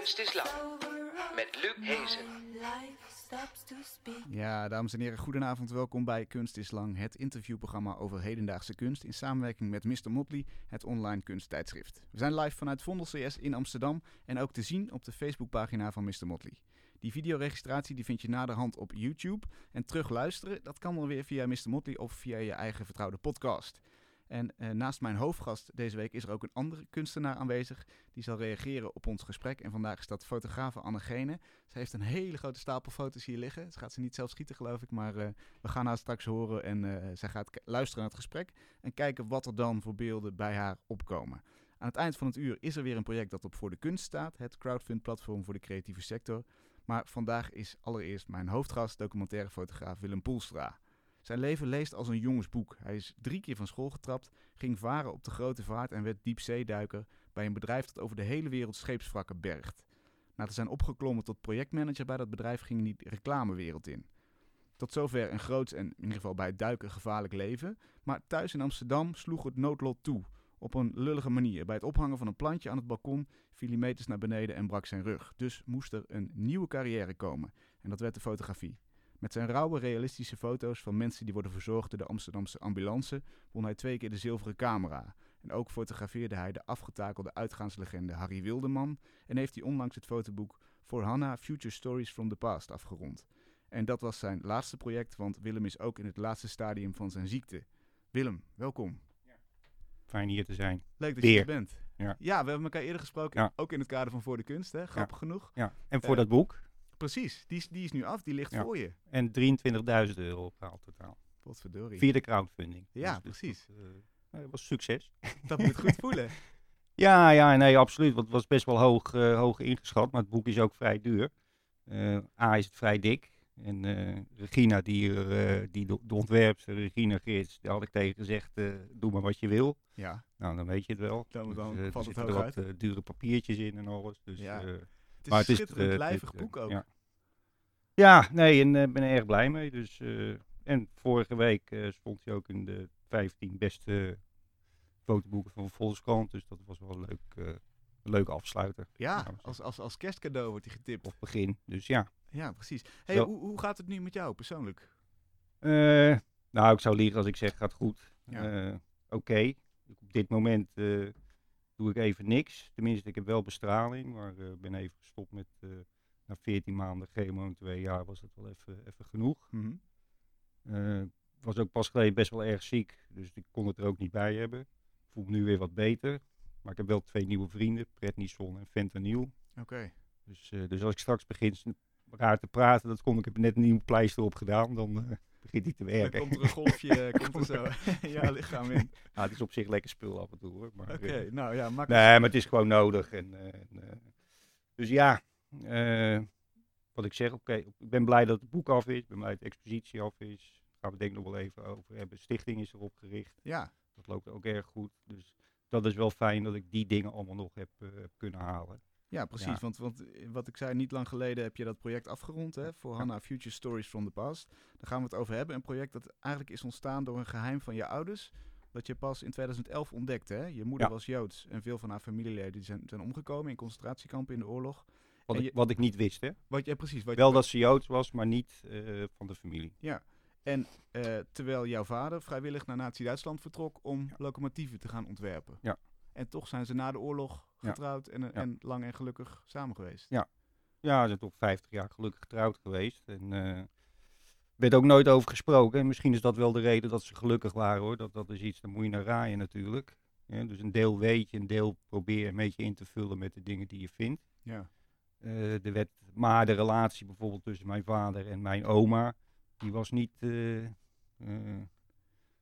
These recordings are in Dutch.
Kunst is Lang met Luc Hezen. Ja, dames en heren, goedenavond. Welkom bij Kunst is Lang, het interviewprogramma over hedendaagse kunst in samenwerking met Mr. Motley, het online kunsttijdschrift. We zijn live vanuit Vondel CS in Amsterdam en ook te zien op de Facebookpagina van Mr. Motley. Die videoregistratie die vind je naderhand op YouTube. En terugluisteren, dat kan dan weer via Mr. Motley of via je eigen vertrouwde podcast. En eh, naast mijn hoofdgast deze week is er ook een andere kunstenaar aanwezig. Die zal reageren op ons gesprek. En vandaag is dat fotografe Anne Gene. Ze heeft een hele grote stapel foto's hier liggen. Ze gaat ze niet zelf schieten, geloof ik. Maar uh, we gaan haar straks horen. En uh, zij gaat luisteren naar het gesprek. En kijken wat er dan voor beelden bij haar opkomen. Aan het eind van het uur is er weer een project dat op Voor de Kunst staat. Het crowdfund-platform voor de creatieve sector. Maar vandaag is allereerst mijn hoofdgast, documentaire fotograaf Willem Poelstra. Zijn leven leest als een jongensboek. Hij is drie keer van school getrapt, ging varen op de grote vaart en werd diepzeeduiker bij een bedrijf dat over de hele wereld scheepswrakken bergt. Na te zijn opgeklommen tot projectmanager bij dat bedrijf ging hij de reclamewereld in. Tot zover een groots en in ieder geval bij het duiken gevaarlijk leven. Maar thuis in Amsterdam sloeg het noodlot toe. Op een lullige manier. Bij het ophangen van een plantje aan het balkon viel hij meters naar beneden en brak zijn rug. Dus moest er een nieuwe carrière komen. En dat werd de fotografie. Met zijn rauwe, realistische foto's van mensen die worden verzorgd door de Amsterdamse ambulance won hij twee keer de zilveren camera. En ook fotografeerde hij de afgetakelde uitgaanslegende Harry Wilderman en heeft hij onlangs het fotoboek For Hannah Future Stories from the Past afgerond. En dat was zijn laatste project, want Willem is ook in het laatste stadium van zijn ziekte. Willem, welkom. Ja. Fijn hier te zijn. Leuk dat je er bent. Ja. ja, we hebben elkaar eerder gesproken, ja. ook in het kader van Voor de Kunst, hè? grappig genoeg. Ja, en voor Uh, dat boek. Precies, die is, die is nu af, die ligt Ja. voor je. En 23.000 euro opgehaald totaal. Potverdorie. Via de crowdfunding. Ja, Dus dat- precies. Dat, eh, dat was succes. Dat moet goed voelen. Ja, ja, nee, absoluut. Want het was best wel hoog, eh, hoog ingeschat. Maar het boek is ook vrij duur. Eh, A is het vrij dik. En Regina, die, er, die de, de ontwerpster, Regina Geerts, daar had ik tegen gezegd, doe maar wat je wil. Ja, Nou, dan weet je het wel. Dan- dan eh, er valt het zitten hoog er wat, dure papiertjes in en alles. Dus, Ja. Eh, het is Maar een het schitterend eh, lijvig boek eh, ook. ja. Ja, nee, en ik ben er erg blij mee. Dus, eh, en vorige week eh, stond hij ook in de 15 beste fotoboeken van Volkskrant. Dus dat was wel een leuk, eh, een leuke afsluiter. Ja, Nou, als, als, als kerstcadeau wordt hij getipt. Of begin. Dus ja. Ja, precies. Hey, Zo. hoe, hoe gaat het nu met jou persoonlijk? Eh, nou, ik zou liegen als ik zeg gaat goed. Ja. Eh, Oké. Op dit moment eh, doe ik even niks. Tenminste, ik heb wel bestraling. Maar eh, ik ben even gestopt met... eh, na 14 maanden chemo en twee jaar was dat wel even, even genoeg. Mhm. Eh, was ook pas geleden best wel erg ziek, dus ik kon het er ook niet bij hebben. Ik voel me nu weer wat beter. Maar ik heb wel twee nieuwe vrienden, Prednison en Fentanyl. Oké. Dus, eh, dus als ik straks begin raar te praten, dat kon ik heb net een nieuw pleister op gedaan, dan eh, begint hij te Dan werken. komt er een golfje, komt er zo. ja, lichaam in. Ah, het is op zich lekker spul af en toe hoor. Oké, eh, nou ja, makkelijk. Nee, maar het is gewoon nodig. En, eh, en, eh, dus ja, eh, wat ik zeg, oké, ik ben blij dat het boek af is. Ik ben blij dat de expositie af is. Daar gaan we denk ik nog wel even over hebben. Stichting is erop gericht. Ja, Dat loopt ook erg goed. Dus dat is wel fijn dat ik die dingen allemaal nog heb, eh, heb kunnen halen. Ja, precies. Ja. Want, want eh, wat ik zei, niet lang geleden heb je dat project afgerond hè, voor Hannah Future Stories from the Past. Daar gaan we het over hebben. Een project dat eigenlijk is ontstaan door een geheim van je ouders. Dat je pas in 2011 ontdekte. Hè? Je moeder Ja. was Joods en veel van haar familieleden zijn, zijn omgekomen in concentratiekampen in de oorlog. Wat, ik, wat ik niet wist, hè. Wat, ja, precies. Wat, Wel dat ze Joods was, maar niet eh, van de familie. Ja, en eh, terwijl jouw vader vrijwillig naar Nazi-Duitsland vertrok om locomotieven te gaan ontwerpen. Ja. En toch zijn ze na de oorlog. Getrouwd en, en lang en gelukkig samen geweest. Ja. Ja, ze zijn toch 50 jaar gelukkig getrouwd geweest. En eh werd ook nooit over gesproken. En misschien is dat wel de reden dat ze gelukkig waren hoor. Dat, dat is iets, daar moet je naar raaien natuurlijk. Ja, dus een deel weet je, een deel probeer een beetje in te vullen met de dingen die je vindt. Ja. Eh, er werd, maar de relatie bijvoorbeeld tussen mijn vader en mijn oma, die was niet... eh,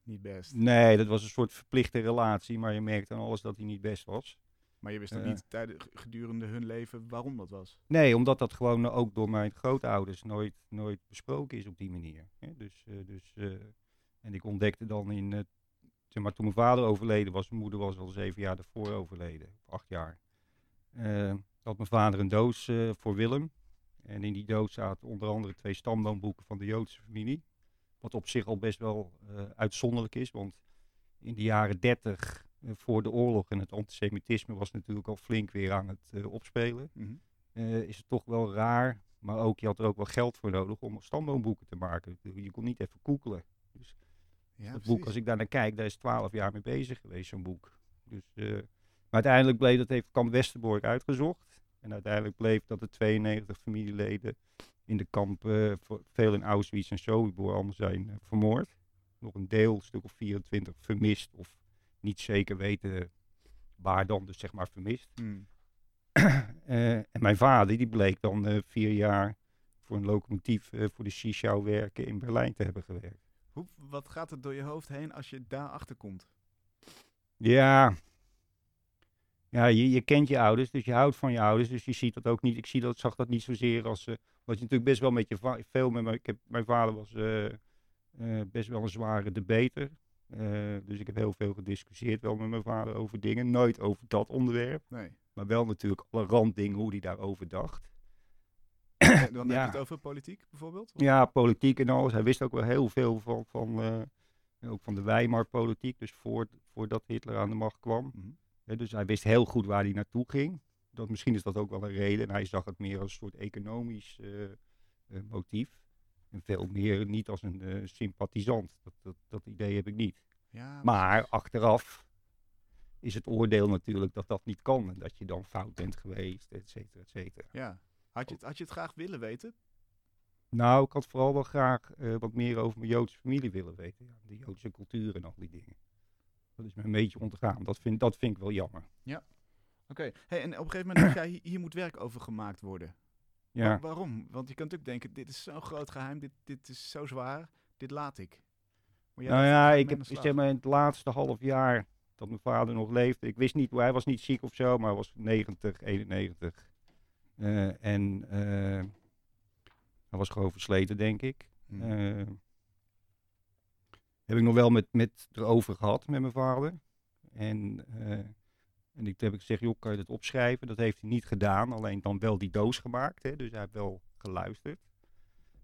Niet best. nee, dat was een soort verplichte relatie, maar je merkte aan alles dat hij niet best was. Maar je wist ook Eh. niet tijdens, gedurende hun leven waarom dat was. Nee, omdat dat gewoon ook door mijn grootouders nooit, nooit besproken is op die manier. Hè? Dus, eh, dus, eh, en ik ontdekte dan in, eh, zeg maar, toen mijn vader overleden was, mijn moeder was al zeven jaar daarvoor overleden, of acht jaar. eh, had mijn vader een doos eh, voor Willem. En in die doos zaten onder andere twee stamboomboeken van de Joodse familie. Wat op zich al best wel eh, uitzonderlijk is, want in de jaren dertig, eh, voor de oorlog en het antisemitisme, was natuurlijk al flink weer aan het eh, opspelen. Mhm. eh, is het toch wel raar. Maar ook, je had er ook wel geld voor nodig om stamboomboeken te maken. Je kon niet even koekelen. Dus Ja, dat boek, als ik daar naar kijk, daar is 12 jaar mee bezig geweest, zo'n boek. Dus, eh, maar uiteindelijk bleef, dat heeft kamp Westerbork uitgezocht. En uiteindelijk bleef dat de 92 familieleden in de kamp, eh, voor- veel in Auschwitz en Sobibor allemaal zijn eh, vermoord. Nog een deel, een stuk of 24, vermist of niet zeker weten waar dan, dus zeg maar vermist. Hmm. Eh, en mijn vader, die bleek dan eh, vier jaar voor een locomotief eh, voor de Schischau werken in Berlijn te hebben gewerkt. Hoe, wat gaat er door je hoofd heen als je daarachter komt? Ja. Ja, je, je kent je ouders, dus je houdt van je ouders. Dus je ziet dat ook niet. Ik zie dat, zag dat niet zozeer als. wat je natuurlijk best wel met je veel met mijn, ik heb, mijn vader was best wel een zware debater. Eh, dus ik heb heel veel gediscussieerd wel met mijn vader over dingen. Nooit over dat onderwerp. Nee. Maar wel natuurlijk alle randdingen hoe hij daarover dacht. Eh, Dan heb Ja. je het over politiek bijvoorbeeld? Of- Ja, politiek en alles. Hij wist ook wel heel veel van, van, eh, ook van de Weimar-politiek. Dus voor, voordat Hitler aan de macht kwam. Mhm. Dus hij wist heel goed waar hij naartoe ging. Dat, misschien is dat ook wel een reden. En hij zag het meer als een soort economisch motief. En veel meer niet als een eh, sympathisant. Dat, dat, dat idee heb ik niet. Ja, Maar achteraf is het oordeel natuurlijk dat dat niet kan. En dat je dan fout bent geweest, et cetera, et cetera. Ja. Had je, het, had je het graag willen weten? Nou, ik had vooral wel graag eh, wat meer over mijn Joodse familie willen weten. Ja, de Joodse cultuur en al die dingen. Dat is me een beetje ontgaan. Dat vind, dat vind ik wel jammer. Oké. Hey, en op een gegeven moment dacht jij, hier moet werk over gemaakt worden. Ja. Wa- waarom? Want je kan natuurlijk denken, dit is zo'n groot geheim, dit, dit is zo zwaar, dit laat ik. Maar nou ja, ik heb zeg maar in het laatste half jaar dat mijn vader nog leefde. Ik wist niet, hij was niet ziek of zo, maar hij was 90, 91. Eh, en eh, hij was gewoon versleten, denk ik. Hmm. Eh, heb ik nog wel met, met erover gehad met mijn vader. En, en ik heb ik gezegd, joh, kan je dat opschrijven? Dat heeft hij niet gedaan, alleen dan wel die doos gemaakt. Hè? Dus hij heeft wel geluisterd.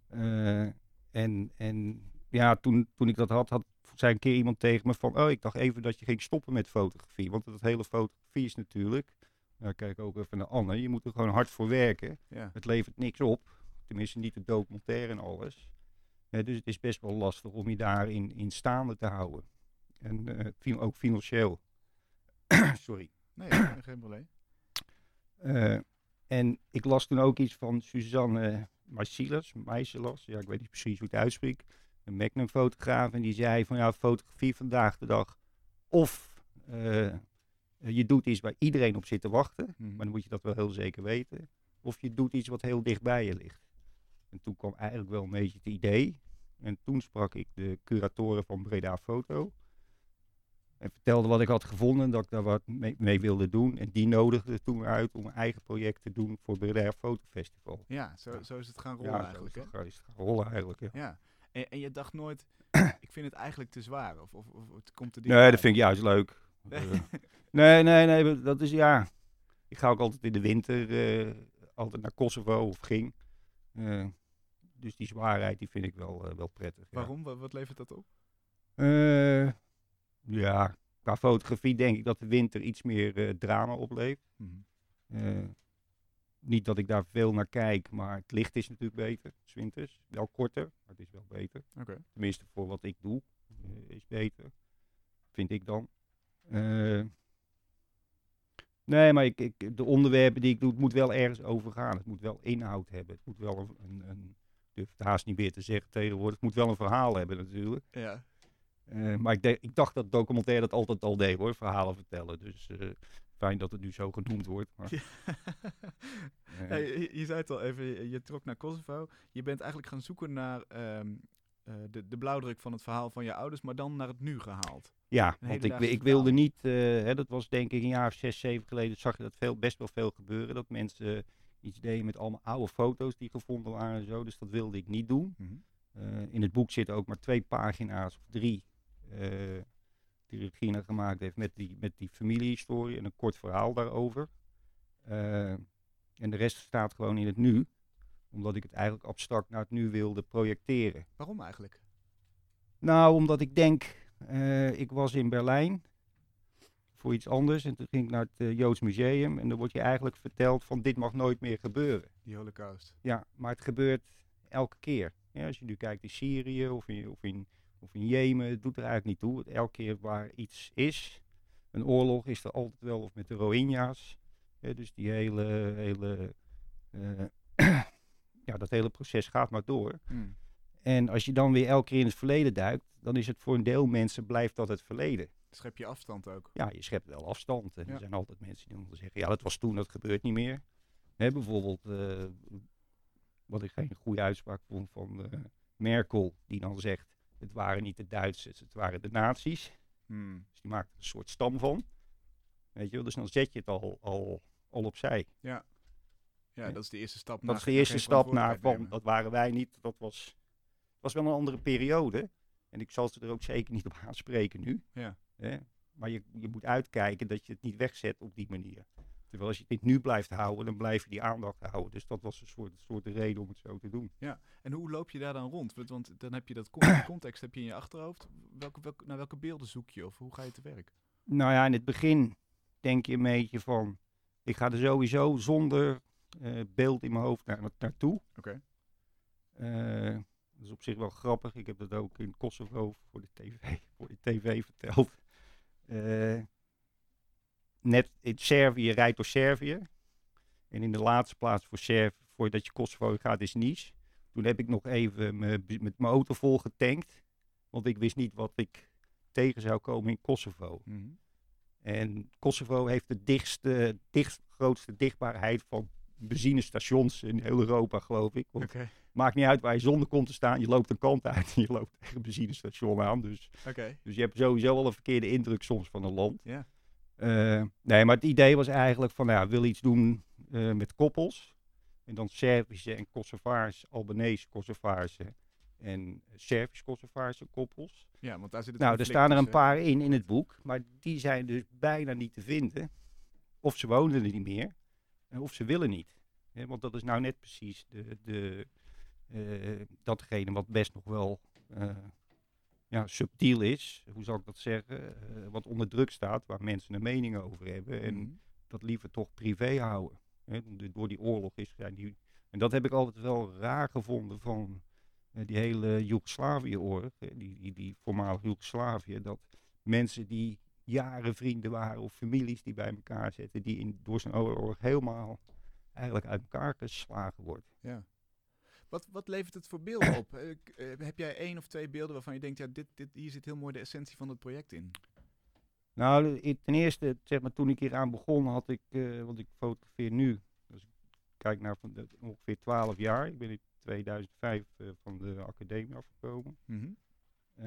Eh, en, en ja, toen, toen ik dat had, had, zei een keer iemand tegen me van, oh, ik dacht even dat je ging stoppen met fotografie. Want dat hele fotografie is natuurlijk, nou, kijk ook even naar Anne, je moet er gewoon hard voor werken. ja. Het levert niks op. Tenminste, niet de documentaire en alles. Ja, dus het is best wel lastig om je daarin in staande te houden. En eh, ook financieel. Sorry. Nee, geen- probleem. Eh, en ik las toen ook iets van Suzanne Marcellus, Meisjelas, ja, ik weet niet precies hoe het uitspreekt, een Magnum-fotograaf. En die zei van ja, fotografie vandaag de dag. Of eh, je doet iets waar iedereen op zit te wachten, Mhm. maar dan moet je dat wel heel zeker weten. Of je doet iets wat heel dicht bij je ligt. En toen kwam eigenlijk wel een beetje het idee. En toen sprak ik de curatoren van Breda Foto. En vertelde wat ik had gevonden, dat ik daar wat mee, mee wilde doen. En die nodigde toen uit om een eigen project te doen voor Breda Fotofestival. Ja, zo, Ja. zo is het gaan rollen Ja, zo eigenlijk. is Hè? het gaan- is het gaan rollen eigenlijk. Ja. Ja. En, en je dacht nooit, ik vind het eigenlijk te zwaar. Of, of, of het komt te Nee, dat vind ik juist leuk. Nee. Eh, nee, nee, nee, dat is ja. Ik ga ook altijd in de winter eh, altijd naar Kosovo of ging. Eh, dus die zwaarheid die vind ik wel, wel prettig. ja. Waarom? Wat, wat levert dat op? Ja, qua fotografie denk ik dat de winter iets meer eh, drama oplevert. Mhm. Eh, niet dat ik daar veel naar kijk, maar het licht is natuurlijk beter. 's winters. Wel korter, maar het is wel beter. Tenminste, voor wat ik doe, eh, is beter. Vind ik dan. Nee, maar ik, ik, de onderwerpen die ik doe, het moet wel ergens over gaan. Het moet wel inhoud hebben. Het moet wel een, een, een ik durf het haast niet meer te zeggen tegenwoordig. Het moet wel een verhaal hebben natuurlijk. Ja. Eh, maar ik, de- ik dacht dat documentaire dat altijd al deed hoor, verhalen vertellen. Dus eh, fijn dat het nu zo genoemd wordt. Maar, je, je zei het al even, je, je trok naar Kosovo. Je bent eigenlijk gaan zoeken naar ehm, eh, de, de blauwdruk van het verhaal van je ouders, maar dan naar het nu gehaald. Ja, Een want ik, ik wilde niet, hè, dat was denk ik een jaar of zes, zeven geleden, zag je dat veel, best wel veel gebeuren. Dat mensen iets deden met allemaal oude foto's die gevonden waren en zo. Dus dat wilde ik niet doen. Eh, in het boek zitten ook maar twee pagina's of drie die Regina gemaakt heeft met die, met die familiehistorie en een kort verhaal daarover. Eh, en de rest staat gewoon in het nu, omdat ik het eigenlijk abstract naar het nu wilde projecteren. Waarom eigenlijk? Nou, omdat ik denk, eh, ik was in Berlijn voor iets anders. En toen ging ik naar het eh, Joods Museum. En dan wordt je eigenlijk verteld van dit mag nooit meer gebeuren. Die holocaust. Ja, maar het gebeurt elke keer. Ja, als je nu kijkt in Syrië of in, of, in, of in Jemen, het doet er eigenlijk niet toe. Elke keer waar iets is, een oorlog, is er altijd wel, of met de Rohingya's. Ja, dus die hele, hele eh, ja, dat hele proces gaat maar door. Hmm. En als je dan weer elke keer in het verleden duikt, dan is het voor een deel mensen blijft dat het verleden. Schep je afstand ook. Ja, je schept wel afstand. En Ja. er zijn altijd mensen die dan zeggen, ja, dat was toen, dat gebeurt niet meer. Hè, bijvoorbeeld, eh, wat ik geen goede uitspraak vond van eh, Merkel, die dan zegt, het waren niet de Duitsers, het waren de nazi's. Hmm. Dus die maakt er een soort stam van. Weet je wel, dus dan zet je het al, al, al opzij. Ja, Ja. dat is de eerste stap. Dat naar is de eerste stap naar van, dat waren wij niet, dat was, was wel een andere periode. En ik zal ze er ook zeker niet op aanspreken nu. Ja. Hè? Maar je, je moet uitkijken dat je het niet wegzet op die manier. Terwijl als je dit nu blijft houden, dan blijf je die aandacht houden. Dus dat was een soort, soort reden om het zo te doen. En hoe loop je daar dan rond? Want- dan heb je dat context heb je in je achterhoofd. Welke, welke, naar welke beelden zoek je of hoe ga je te werk? Nou ja, in het begin denk je een beetje van, ik ga er sowieso zonder eh, beeld in mijn hoofd naar, naartoe. Oké. Eh, dat is op zich wel grappig. Ik heb dat ook in Kosovo voor de tv, voor de TV verteld. Eh, net in Servië rijdt door Servië. En in de laatste plaats voor Serv, voordat je Kosovo gaat is Nice. Toen heb ik nog even me- met mijn auto vol getankt. Want ik wist niet wat ik tegen zou komen in Kosovo. Mhm. En Kosovo heeft de dichtste, dichtst, grootste dichtbaarheid van benzinestations in heel Europa, geloof ik. Want maakt niet uit waar je zonder komt te staan. Je loopt een kant uit en je loopt tegen een benzinestation aan. Dus, dus je hebt sowieso al een verkeerde indruk soms van een land. Ja. Eh, nee, maar het idee was eigenlijk van, nou, ja, wil iets doen eh, met koppels. En dan Servische en Kosovaarse, Albanese Kosovaarse en Servisch-Kosovaarse koppels. Ja, want daar zit het Nou, er staan er een paar in in het boek, maar die zijn dus bijna niet te vinden. Of ze wonen er niet meer, en of ze willen niet. Want dat is nou net precies de, de, eh, datgene wat best nog wel eh, ja, subtiel is, hoe zal ik dat zeggen, eh, wat onder druk staat, waar mensen een mening over hebben. En Mhm. dat liever toch privé houden. Hè, door die oorlog is zijn die. En dat heb ik altijd wel raar gevonden van eh, die hele Joegoslavië-oorlog, die, die, die voormalig Joegoslavië, dat mensen die jaren vrienden waren of families die bij elkaar zitten, die in, door zo'n oorlog helemaal eigenlijk uit elkaar geslagen wordt. Ja. Wat, wat levert het voor beelden op? Eh, eh, heb jij één of twee beelden waarvan je denkt, ja, dit, dit, hier zit heel mooi de essentie van het project in? Nou, ten eerste, zeg maar, toen ik hier aan begon, had ik, eh, want ik fotografeer nu, dus ik kijk naar van de, ongeveer 12 jaar. Ik ben in 2005 eh, van de academie afgekomen. Mhm. Eh,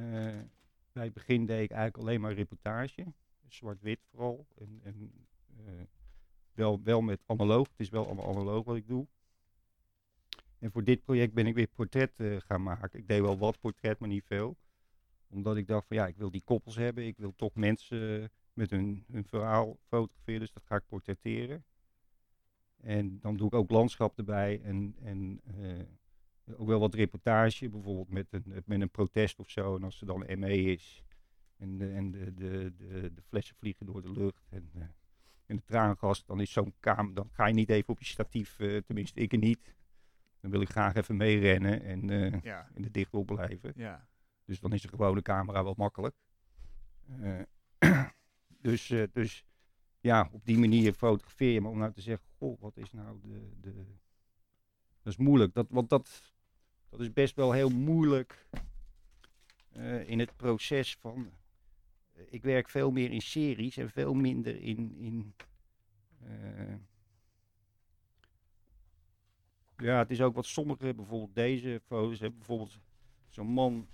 bij het begin deed ik eigenlijk alleen maar reportage, zwart-wit vooral. En, en wel, wel met analoog, het is wel allemaal analoog wat ik doe. En voor dit project ben ik weer portret eh, gaan maken. Ik deed wel wat portret, maar niet veel. Omdat ik dacht van ja, ik wil die koppels hebben. Ik wil toch mensen eh, met hun, hun verhaal fotograferen, dus dat ga ik portretteren. En dan doe ik ook landschap erbij en, en eh, ook wel wat reportage, bijvoorbeeld met een, met een protest of zo. En als er dan ME is en, de, en de, de, de, de flessen vliegen door de lucht en, en de traangas, dan is zo'n kamer, dan ga je niet even op je statief, tenminste ik niet. Dan wil ik graag even meerennen en eh, Ja, in de dichthoek blijven. ja. Dus dan is een gewone camera wel makkelijk. Eh, dus, eh, dus ja, op die manier fotografeer je. Maar om nou te zeggen, goh, wat is nou de... de dat is moeilijk. Dat, want dat, dat is best wel heel moeilijk in het proces van... ik werk veel meer in series en veel minder in... in ja, het is ook wat sommige, bijvoorbeeld deze foto's, hebben bijvoorbeeld zo'n man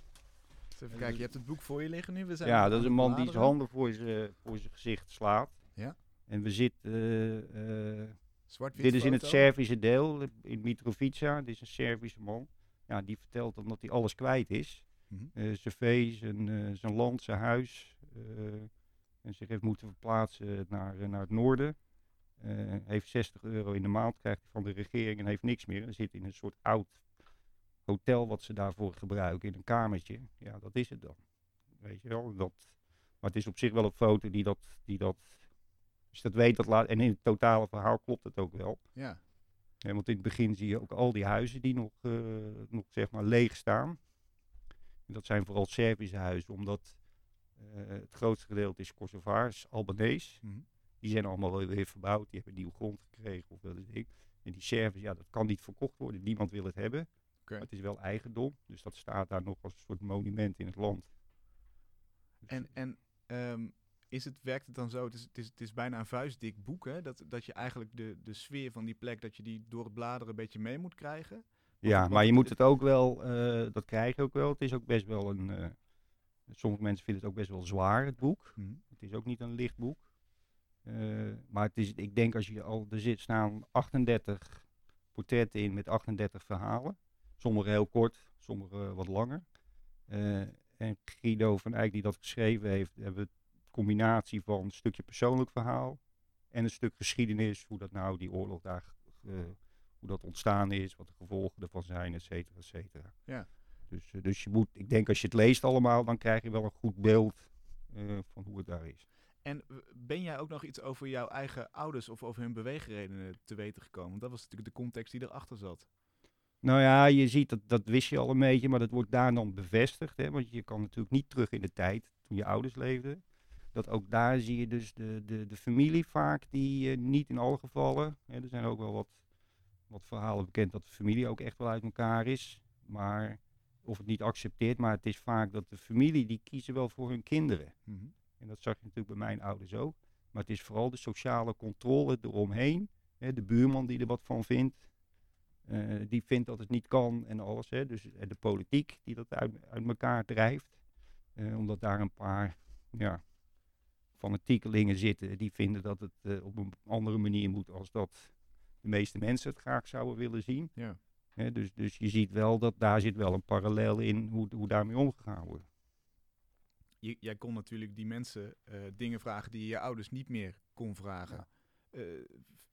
even kijken, je hebt het boek voor je liggen nu. We zijn ja, dat is een man die zijn handen voor zijn, voor zijn gezicht slaat. Ja. En we zitten. eh, eh, dit is in het. Servische deel, in Mitrovica. Dit is een Servische man. Ja, die vertelt dan dat hij alles kwijt is. Mhm. Eh, zijn vee, zijn, zijn land, zijn huis. en zich heeft moeten verplaatsen naar, naar het noorden. Eh, heeft 60 euro in de maand, krijgt hij van de regering en heeft niks meer. En zit in een soort oud hotel wat ze daarvoor gebruiken, in een kamertje. Ja, dat is het dan. Weet je wel, dat, Maar het is op zich wel een foto die dat, die dat je dat weet, dat laat, en in het totale verhaal klopt het ook wel. Ja. Ja, want in het begin zie je ook al die huizen die nog, eh, nog zeg maar leeg staan. En dat zijn vooral Servische huizen, omdat eh, het grootste gedeelte is Kosovaars, Albanese. Mhm. Die zijn allemaal weer verbouwd, die hebben nieuwe grond gekregen of dat ding. En die Serviërs, ja, dat kan niet verkocht worden, niemand wil het hebben. Maar het is wel eigendom, dus dat staat daar nog als een soort monument in het land. Dus, En, en ehm, is het, werkt het dan zo, het is, het is, het is bijna een vuistdik boek, hè? Dat, dat je eigenlijk de, de sfeer van die plek, dat je die door het bladeren een beetje mee moet krijgen? Ja, maar je moet het ook wel, eh, dat krijg je ook wel. Het is ook best wel een, eh, sommige mensen vinden het ook best wel zwaar, het boek. Mhm. Het is ook niet een licht boek. Eh, maar het is, ik denk als je al, er zit staan 38 portretten in met 38 verhalen. Sommige heel kort, sommige wat langer. Eh, en Guido van Eyck die dat geschreven heeft, hebben we een combinatie van een stukje persoonlijk verhaal en een stuk geschiedenis, hoe dat nou, die oorlog daar, eh, hoe dat ontstaan is, wat de gevolgen ervan zijn, et cetera, et cetera. Ja. Dus, dus je moet, ik denk als je het leest allemaal, dan krijg je wel een goed beeld van hoe het daar is. En ben jij ook nog iets over jouw eigen ouders of over hun beweegredenen te weten gekomen? Want dat was natuurlijk de context die erachter zat. Nou ja, je ziet dat, dat wist je al een beetje, maar dat wordt daar dan bevestigd. Hè? Want je kan natuurlijk niet terug in de tijd toen je ouders leefden. Dat ook daar zie je dus de, de, de familie vaak, die eh, niet in alle gevallen. Hè? Er zijn ook wel wat, wat verhalen bekend dat de familie ook echt wel uit elkaar is. Maar of het niet accepteert, maar het is vaak dat de familie, die kiezen wel voor hun kinderen. Mhm. En dat zag je natuurlijk bij mijn ouders ook. Maar het is vooral de sociale controle eromheen. Hè, de buurman die er wat van vindt. eh, die vindt dat het niet kan en alles. Hè. Dus eh, de politiek die dat uit, uit elkaar drijft. Eh, omdat daar een paar ja, fanatiekelingen zitten. Die vinden dat het op een andere manier moet als dat de meeste mensen het graag zouden willen zien. Ja. Dus, dus je ziet wel dat daar zit wel een parallel in hoe, hoe daarmee omgegaan wordt. Je, jij kon natuurlijk die mensen eh, dingen vragen die je je ouders niet meer kon vragen. Eh,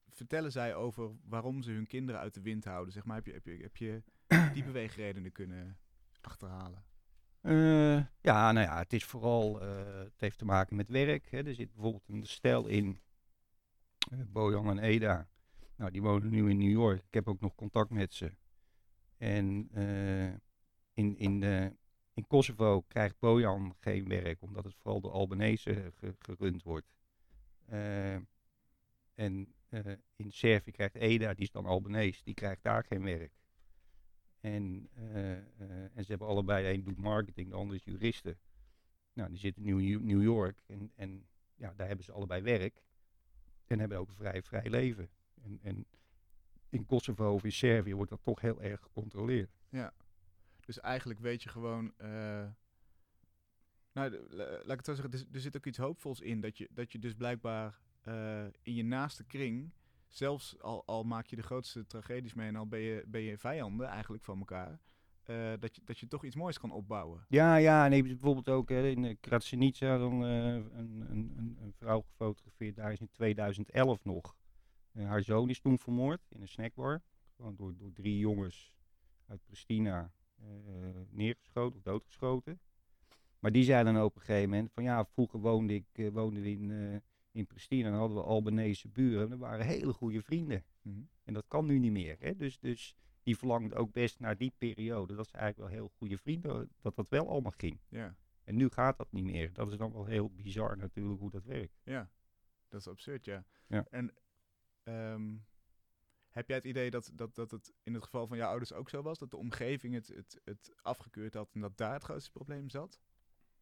vertellen zij over waarom ze hun kinderen uit de wind houden? Zeg maar, heb je, heb je, heb je die beweegredenen kunnen achterhalen? Eh, ja, nou ja, het is vooral, eh, het heeft te maken met werk. Hè. Er zit bijvoorbeeld een stel in, Bojan en Eda. Nou, die wonen nu in New York. Ik heb ook nog contact met ze. En in, in, eh, in Kosovo krijgt Bojan geen werk, omdat het vooral door Albanese ge- gerund wordt. Eh, en eh, in Servië krijgt Eda, die is dan Albanese, die krijgt daar geen werk. En, eh, en ze hebben allebei, een doet marketing, de ander is juristen. Nou, die zitten in New, York en, en ja, daar hebben ze allebei werk. En hebben ook vrij, vrij leven. En, en in Kosovo of in Servië wordt dat toch heel erg gecontroleerd. Dus eigenlijk weet je gewoon. eh, nou, laat ik het zo zeggen. Er, er zit ook iets hoopvols in. Dat je, dat je dus blijkbaar eh, in je naaste kring. Zelfs al, al maak je de grootste tragedies mee en al ben je, ben je vijanden eigenlijk van elkaar. eh, dat, je, dat je toch iets moois kan opbouwen. Ja, ja, en hebt bijvoorbeeld ook hè, in Kratsjenica dan een, een, een, vrouw gefotografeerd. Daar is in 2011 nog. Haar zoon is toen vermoord in een snackbar. Gewoon door, door drie jongens uit Pristina neergeschoten of doodgeschoten. Maar die zei dan op een gegeven moment van ja, vroeger woonde ik eh, woonde in, eh, in Pristina en hadden we Albanese buren. En dat waren hele goede vrienden. Mhm. En dat kan nu niet meer. Hè? Dus, dus die verlangde ook best naar die periode. Dat ze eigenlijk wel heel goede vrienden, dat dat wel allemaal ging. Ja, En nu gaat dat niet meer. Dat is dan wel heel bizar natuurlijk hoe dat werkt. ja. Dat is absurd, ja. Ja. En ehm, heb jij het idee dat, dat, dat het in het geval van jouw ouders ook zo was? Dat de omgeving het, het, het afgekeurd had en dat daar het grootste probleem zat?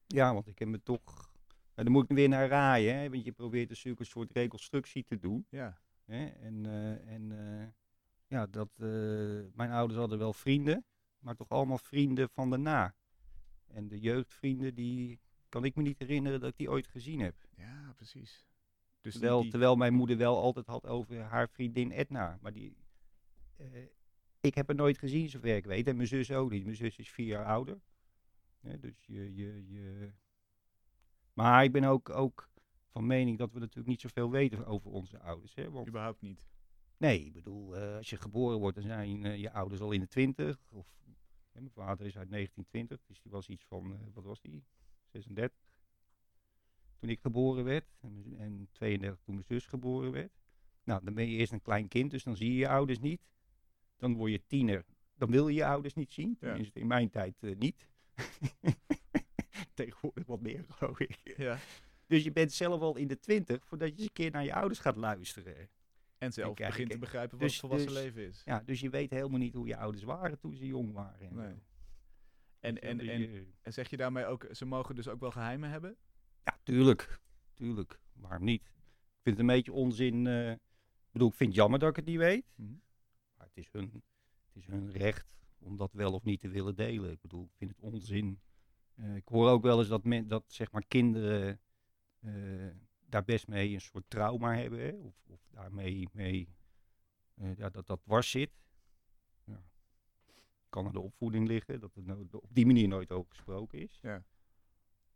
Ja, want ik heb me toch... Ja, dan moet ik weer naar raaien, hè? want je probeert natuurlijk een soort reconstructie te doen. Ja. Hè? En, eh, en eh, ja, dat, eh, mijn ouders hadden wel vrienden, maar toch allemaal vrienden van daarna. En de jeugdvrienden, die kan ik me niet herinneren dat ik die ooit gezien heb. Ja, precies. Dus Terwijl, die- terwijl mijn moeder wel altijd had over haar vriendin Edna. Maar die, eh, ik heb haar nooit gezien, zover ik weet. En mijn zus ook niet. Mijn zus is vier jaar ouder. Dus je, je, je... Maar ik ben ook, ook van mening dat we natuurlijk niet zoveel weten over onze ouders. Hè? Want, überhaupt niet. nee, ik bedoel, eh, als je geboren wordt, dan zijn eh, je ouders al in de twintig. Of, mijn vader is uit 1920, dus die was iets van, wat was die? 36. Toen ik geboren werd. En, en 32 toen mijn zus geboren werd. Nou, dan ben je eerst een klein kind, dus dan zie je je ouders niet. Dan word je tiener, dan wil je je ouders niet zien. Ja. Tenminste, in mijn tijd eh, niet. Tegenwoordig wat meer, geloof ik. Ja. Dus je bent zelf al in de twintig voordat je eens een keer naar je ouders gaat luisteren. En zelf begint te begrijpen wat dus- het volwassen dus- leven is. Ja, dus je weet helemaal niet hoe je ouders waren toen ze jong waren. en Nee. En, Dus en, en, en zeg je daarmee ook, ze mogen dus ook wel geheimen hebben? Tuurlijk. Tuurlijk. Waarom niet? Ik vind het een beetje onzin. eh, ik bedoel, ik vind het jammer dat ik het niet weet. Mhm. Maar het is, hun, het is hun recht om dat wel of niet te willen delen. Ik bedoel, ik vind het onzin. Eh, ik hoor ook wel eens dat, men, dat zeg maar, kinderen eh, daar best mee een soort trauma hebben. Hè? Of, of daarmee mee, ja, dat dat dwars zit. Ja. Kan aan de opvoeding liggen, dat er no- op die manier nooit over gesproken is. Ja.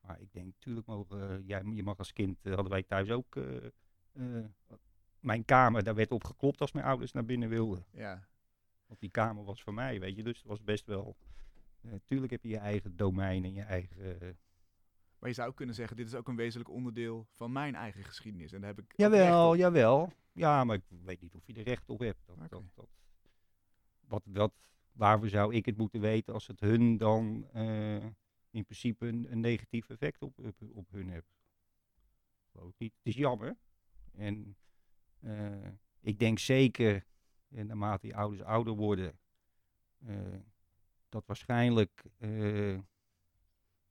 Maar ik denk, natuurlijk mogen, eh, jij, je mag als kind, eh, hadden wij thuis ook, eh, mijn kamer, daar werd op geklopt als mijn ouders naar binnen wilden. Ja. Want die kamer was van mij, weet je. Dus het was best wel, tuurlijk heb je je eigen domein en je eigen... Maar je zou ook kunnen zeggen, dit is ook een wezenlijk onderdeel van mijn eigen geschiedenis. En daar heb ik Jawel, jawel. Ja, maar ik weet niet of je er recht op hebt. Dat, Oké. dat, dat, wat, wat, waarvoor zou ik het moeten weten als het hun dan in principe een, een negatief effect op, op, op hun? Geloof ik niet. Het is jammer. En eh, ik denk zeker, naarmate je ouders ouder worden, eh, dat waarschijnlijk eh,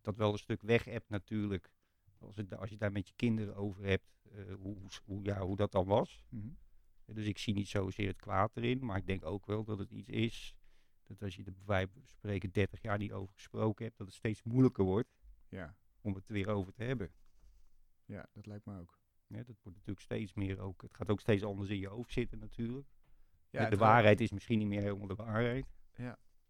dat wel een stuk weg hebt natuurlijk. Als, het, als je daar met je kinderen over hebt, hoe, hoe, ja, hoe dat dan was. Mhm. Dus ik zie niet zozeer het kwaad erin, maar ik denk ook wel dat het iets is. Dat als je er bij wijze van spreken 30 jaar niet over gesproken hebt, dat het steeds moeilijker wordt Ja. om het er weer over te hebben. ja, dat lijkt me ook. Dat wordt natuurlijk steeds meer ook. Het gaat ook steeds anders in je hoofd zitten natuurlijk. Ja, de waarheid is misschien niet meer helemaal de waarheid.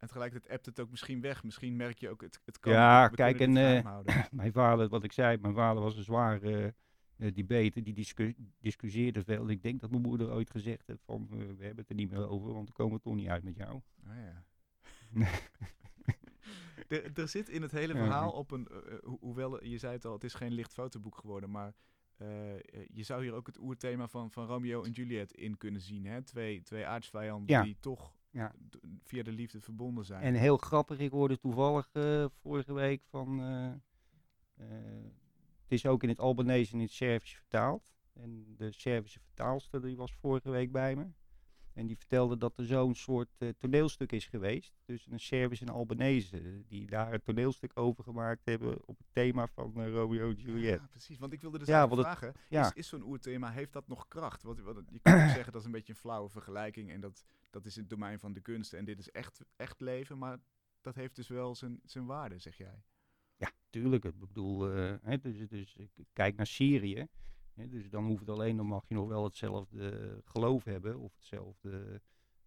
En tegelijkertijd appt het ook misschien weg. Misschien merk je ook, het, het kan. Ja, kijk, en, eh. Mijn vader, wat ik zei, mijn vader was een zware eh debate. Die discu discussieerde veel. Ik denk dat mijn moeder ooit gezegd heeft van, eh, we hebben het er niet meer over, want we komen toch niet uit met jou. Oh, ja. er, er zit in het hele verhaal op een, eh, ho- hoewel je zei het al, het is geen licht fotoboek geworden, maar eh, eh, je zou hier ook het oerthema van, van Romeo en Juliet in kunnen zien. Hè? Twee, twee aardsvijanden Ja. die toch Ja. via de liefde verbonden zijn. En heel grappig, ik hoorde toevallig eh, vorige week van. eh, eh, het is ook in het Albanese en in het Servisch vertaald. En de Servische vertaalster die was vorige week bij me. En die vertelde dat er zo'n soort eh, toneelstuk is geweest. Tussen een Servisch en Albanese. Die daar een toneelstuk over gemaakt hebben op het thema van eh, Romeo en Juliet. Ja, precies. Want ik wilde dus Ja, vragen, ja. is, is zo'n oerthema, heeft dat nog kracht? Want, want je kunt zeggen, dat is een beetje een flauwe vergelijking en dat, dat is het domein van de kunst en dit is echt, echt leven, maar dat heeft dus wel zijn, zijn waarde, zeg jij. Ja, tuurlijk. Ik bedoel, eh, hè, dus, dus ik kijk naar Syrië. Dus dan hoeft het alleen, dan mag je nog wel hetzelfde geloof hebben. Of hetzelfde,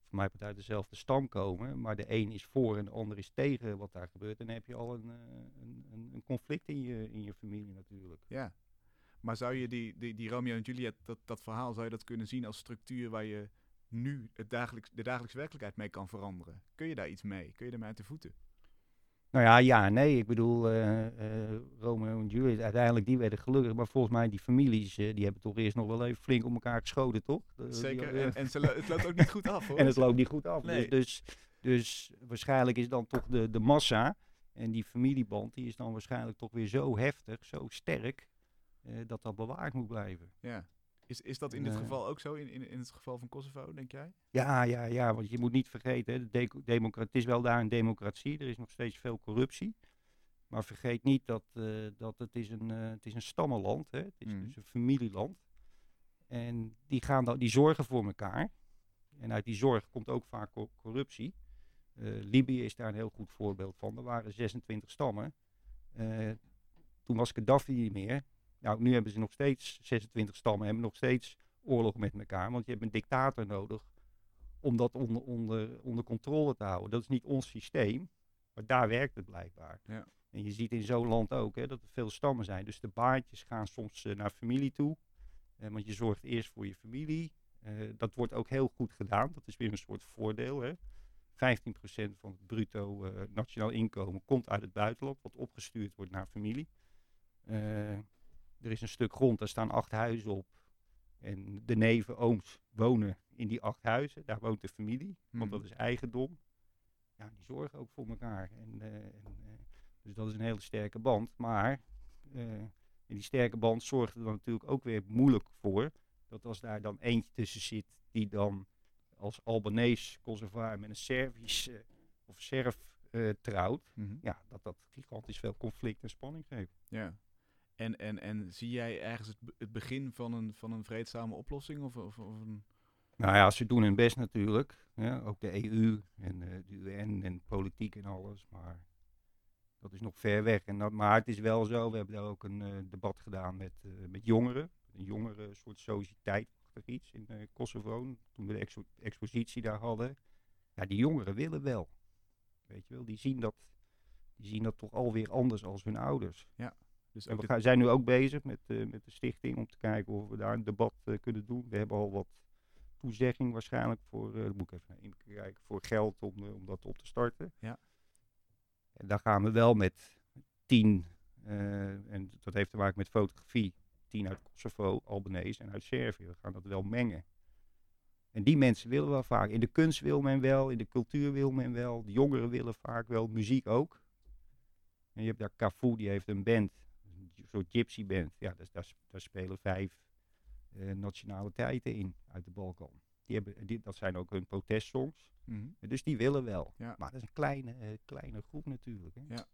voor mij uit dezelfde stam komen. Maar de een is voor en de ander is tegen wat daar gebeurt. En dan heb je al een, eh, een, een, een conflict in je, in je familie natuurlijk. Ja. Maar zou je die, die, die Romeo en Juliet, dat, dat verhaal, zou je dat kunnen zien als structuur waar je nu het dagelijks, de dagelijkse werkelijkheid mee kan veranderen? Kun je daar iets mee? Kun je ermee uit de voeten? Nou ja, ja, nee. Ik bedoel, eh, eh, Romeo en Juliet, uiteindelijk die werden gelukkig. Maar volgens mij die families, eh, die hebben toch eerst nog wel even flink om elkaar geschoten, toch? Die- Zeker. En, en ze lo- het loopt ook niet goed af, hoor. En het loopt niet goed af. Nee. Dus, dus, dus waarschijnlijk is dan toch de, de massa en die familieband, die is dan waarschijnlijk toch weer zo heftig, zo sterk, dat dat bewaard moet blijven. Ja. Is, is dat in dit geval ook zo, in, in, in het geval van Kosovo, denk jij? Ja, ja, ja, want je moet niet vergeten, hè, de deco- democra- het is wel daar een democratie, er is nog steeds veel corruptie. Maar vergeet niet dat, eh, dat het, is een, eh, het is een stammenland is. Het is Mhm. dus een familieland. En die, gaan dan, die zorgen voor elkaar. En uit die zorg komt ook vaak co- corruptie. Eh, Libië is daar een heel goed voorbeeld van. Er waren 26 stammen. Toen was Gaddafi niet meer. Nou, nu hebben ze nog steeds 26 stammen, hebben nog steeds oorlog met elkaar. Want je hebt een dictator nodig om dat onder, onder, onder controle te houden. Dat is niet ons systeem, maar daar werkt het blijkbaar. Ja. En je ziet in zo'n land ook hè, dat er veel stammen zijn. Dus de baantjes gaan soms eh, naar familie toe. Eh, want je zorgt eerst voor je familie. Eh, dat wordt ook heel goed gedaan. Dat is weer een soort voordeel. Hè. 15% van het bruto nationaal inkomen komt uit het buitenland, wat opgestuurd wordt naar familie. Er is een stuk grond, daar staan acht huizen op. En de neven, ooms wonen in die acht huizen. Daar woont de familie, want dat Mhm. is eigendom. Ja, die zorgen ook voor elkaar. En, eh, en, eh, dus dat is een hele sterke band. Maar en die sterke band zorgt er dan natuurlijk ook weer moeilijk voor. Dat als daar dan eentje tussen zit die dan als Albanese conservaar met een Servisch of Serf trouwt. Mhm. Ja, dat dat gigantisch veel conflict en spanning geeft. Ja. En, en, en zie jij ergens het, be- het begin van een, van een vreedzame oplossing? Of, of, of een... Nou ja, ze doen hun best natuurlijk. Ja, ook de EU en eh, de UN en politiek en alles. Maar dat is nog ver weg. En dat, maar het is wel zo, we hebben daar ook een eh, debat gedaan met, eh, met jongeren. Een jongere soort sociëteit iets in Kosovo. Toen we de expo- expositie daar hadden. Ja, die jongeren willen wel. Weet je wel, die zien dat, die zien dat toch alweer anders als hun ouders. Dus En we zijn nu ook bezig met, eh, met de stichting om te kijken of we daar een debat eh, kunnen doen. We hebben al wat toezegging waarschijnlijk voor, eh moet ik even kijken, voor geld om, om dat op te starten. Ja. En daar gaan we wel met tien, en dat heeft te maken met fotografie, tien uit Kosovo, Albanese en uit Servië. We gaan dat wel mengen. En die mensen willen wel vaak. In de kunst wil men wel, in de cultuur wil men wel. De jongeren willen vaak wel, muziek ook. En je hebt daar Cafu, die heeft een band, soort gypsy band. Ja, daar, daar, daar spelen vijf eh, nationaliteiten in uit de Balkan. Die hebben, die, dat zijn ook hun protestsongs. Mhm. Dus die willen wel. Ja. Maar dat is een kleine, eh, kleine groep natuurlijk. Hè. Ja.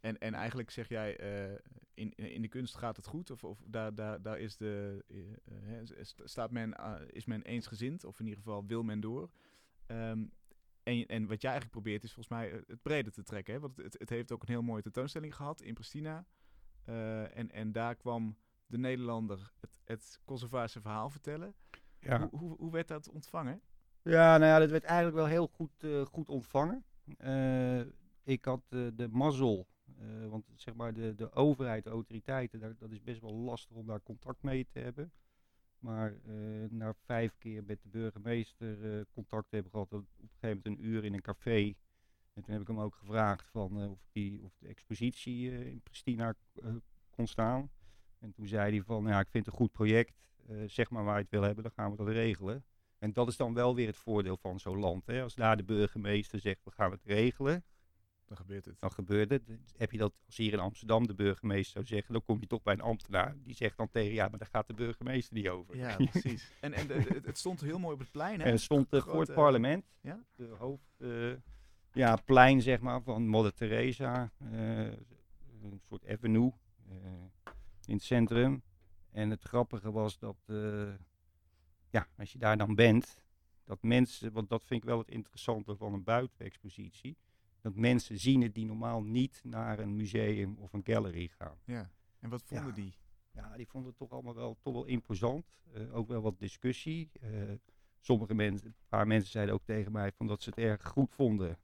En, en eigenlijk zeg jij, eh, in, in de kunst gaat het goed? Of, of daar, daar, daar is, de, eh, eh, staat men, eh, is men eensgezind? Of in ieder geval wil men door? Ehm, en, en wat jij eigenlijk probeert is volgens mij eh, het breder te trekken. Hè? Want het, het heeft ook een heel mooie tentoonstelling gehad in Pristina. Eh, en, en daar kwam de Nederlander het, het Kosovaarse verhaal vertellen. Ja. Hoe, hoe, hoe werd dat ontvangen? Ja, nou ja, dat werd eigenlijk wel heel goed, eh, goed ontvangen. Eh, ik had de mazzel, want zeg maar de, de overheid, de autoriteiten, daar, dat is best wel lastig om daar contact mee te hebben. Maar na vijf keer met de burgemeester contact te hebben gehad, op een gegeven moment een uur in een café. En toen heb ik hem ook gevraagd van, eh, of, die, of de expositie eh, in Pristina eh, kon staan. En toen zei hij van, ja, ik vind het een goed project. zeg maar waar je het wil hebben, dan gaan we dat regelen. En dat is dan wel weer het voordeel van zo'n land. Hè? Als daar de burgemeester zegt, we gaan het regelen, Dan gebeurt het. dan gebeurt het. Heb je dat als hier in Amsterdam de burgemeester zou zeggen, dan kom je toch bij een ambtenaar. Die zegt dan tegen, ja, maar daar gaat de burgemeester niet over. Ja, precies. En, en het, het stond heel mooi op het plein, hè? En het stond voor het parlement, Ja? de hoofd, ja, plein zeg maar, van Mother Teresa, eh, een soort avenue eh, in het centrum. En het grappige was dat, eh, ja, als je daar dan bent, dat mensen, want dat vind ik wel het interessante van een buitenexpositie, dat mensen zien het die normaal niet naar een museum of een gallery gaan. Ja. En wat vonden Ja. die? Ja, die vonden het toch allemaal wel, toch wel imposant. Ook wel wat discussie. Sommige mensen, een paar mensen zeiden ook tegen mij van dat ze het erg goed vonden.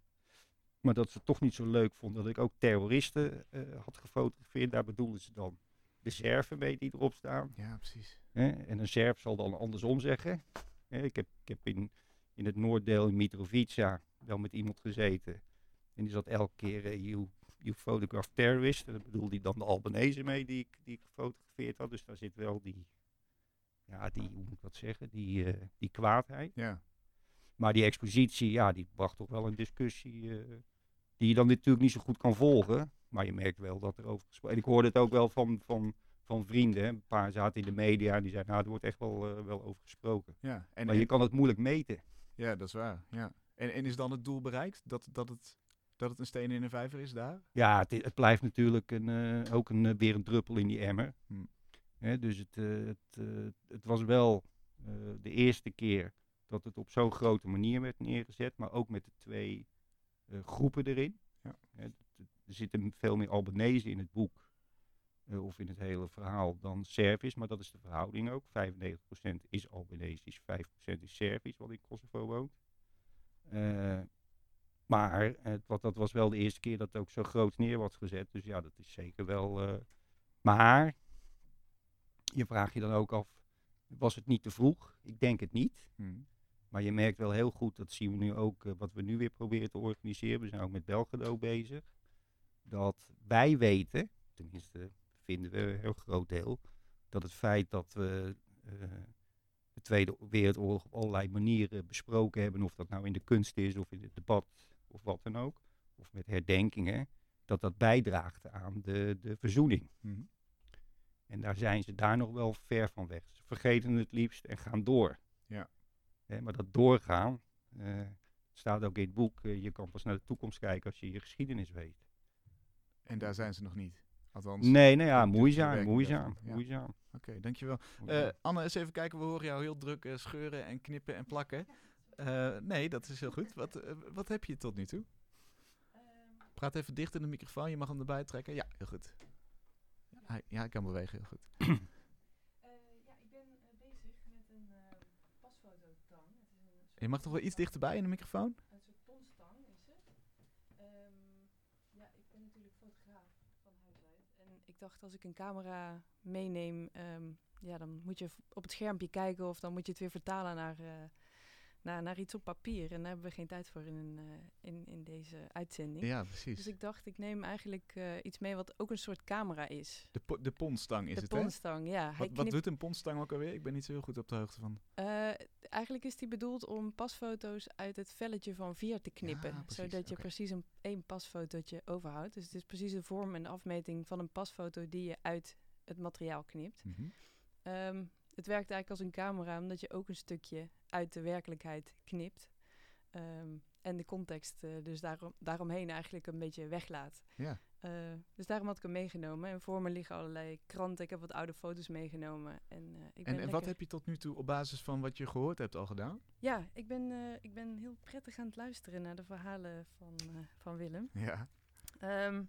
Maar dat ze het toch niet zo leuk vonden dat ik ook terroristen eh, had gefotografeerd. Daar bedoelden ze dan de Serven mee die erop staan. Ja, precies. En een Serf zal dan andersom zeggen. Ik heb, ik heb in, in het noorddeel in Mitrovica wel met iemand gezeten. En die zat elke keer, eh, you, you photograph terrorist. En dat bedoelde hij dan de Albanese mee die ik, die ik gefotografeerd had. Dus daar zit wel die, ja, die, hoe moet ik dat zeggen, die, eh, die kwaadheid. Ja. Maar die expositie, ja, die bracht toch wel een discussie eh, die je dan natuurlijk niet zo goed kan volgen. Maar je merkt wel dat er over gesproken En ik hoorde het ook wel van, van, van vrienden. hè. Een paar zaten in de media en die zeiden, nou, er wordt echt wel, eh, wel over gesproken. Ja. En, maar en- je kan het moeilijk meten. ja, dat is waar. Ja. En, en is dan het doel bereikt? Dat, dat, het, dat het een steen in een vijver is daar? Ja, het, het blijft natuurlijk een, eh, ook een, weer een druppel in die emmer. Hm. Hè, dus het, het, het was wel de eerste keer dat het op zo'n grote manier werd neergezet. Maar ook met de twee eh, groepen erin. Ja. Er zitten veel meer Albanese in het boek. eh, of in het hele verhaal dan Servisch. Maar dat is de verhouding ook. 95% is Albanesisch, 5% is Servisch wat in Kosovo woont. Eh, maar het, wat, dat was wel de eerste keer dat het ook zo groot neer was gezet. Dus ja, dat is zeker wel. maar je vraagt je dan ook af: was het niet te vroeg? Ik denk het niet. Hm. Maar je merkt wel heel goed, dat zien we nu ook, eh, wat we nu weer proberen te organiseren. We zijn ook met Belgrado bezig. Dat wij weten, tenminste vinden we een heel groot deel, dat het feit dat we eh, de Tweede Wereldoorlog op allerlei manieren besproken hebben, of dat nou in de kunst is of in het debat of wat dan ook, of met herdenkingen, dat dat bijdraagt aan de, de verzoening. Mhm. En daar zijn ze daar nog wel ver van weg. Ze vergeten het liefst en gaan door. Ja. Hè, maar dat doorgaan, eh, staat ook in het boek, eh, je kan pas naar de toekomst kijken als je je geschiedenis weet. En daar zijn ze nog niet. Althans. Nee, nou ja, moeizaam, moeizaam, ja. moeizaam. Oké, dankjewel. Eh, Anne, eens even kijken. We horen jou heel druk scheuren en knippen en plakken. Nee, dat is heel goed. Wat, wat heb je tot nu toe? Praat even dicht in de microfoon. Je mag hem erbij trekken. Ja, heel goed. Ja, hij, ja, hij kan bewegen. Heel goed. Eh, ja, ik ben eh, bezig met een uh, pasfototang. Het is een soort, Je mag toch wel iets dichterbij in de microfoon? een soort ponstang is het. Ehm, ja, ik ben natuurlijk fotograaf van huis uit. En ik dacht, als ik een camera meeneem, ehm, ja, dan moet je op het schermpje kijken of dan moet je het weer vertalen naar, eh, naar, naar iets op papier. En daar hebben we geen tijd voor in, een, eh, in, in deze uitzending. Ja, precies. Dus ik dacht, ik neem eigenlijk eh, iets mee wat ook een soort camera is. De, po- de ponstang is de het, hè? ponstang, ja. Hij Wat, wat doet een ponstang ook alweer? Ik ben niet zo heel goed op de hoogte van. Eh, eigenlijk is die bedoeld om pasfoto's uit het velletje van vier te knippen. Ja, precies, zodat je precies een, één pasfotootje overhoudt. Dus het is precies de vorm en afmeting van een pasfoto die je uit het materiaal knipt. Mhm. Ehm, het werkt eigenlijk als een camera, omdat je ook een stukje uit de werkelijkheid knipt. Ehm, en de context dus dus daarom, daaromheen eigenlijk een beetje weglaat. Ja. Eh, dus daarom had ik hem meegenomen. En voor me liggen allerlei kranten. Ik heb wat oude foto's meegenomen. En, eh, ik ben En, en wat heb je tot nu toe op basis van wat je gehoord hebt al gedaan? ja, ik ben, eh, ik ben heel prettig aan het luisteren naar de verhalen van, eh, van Willem. Ja. Ehm,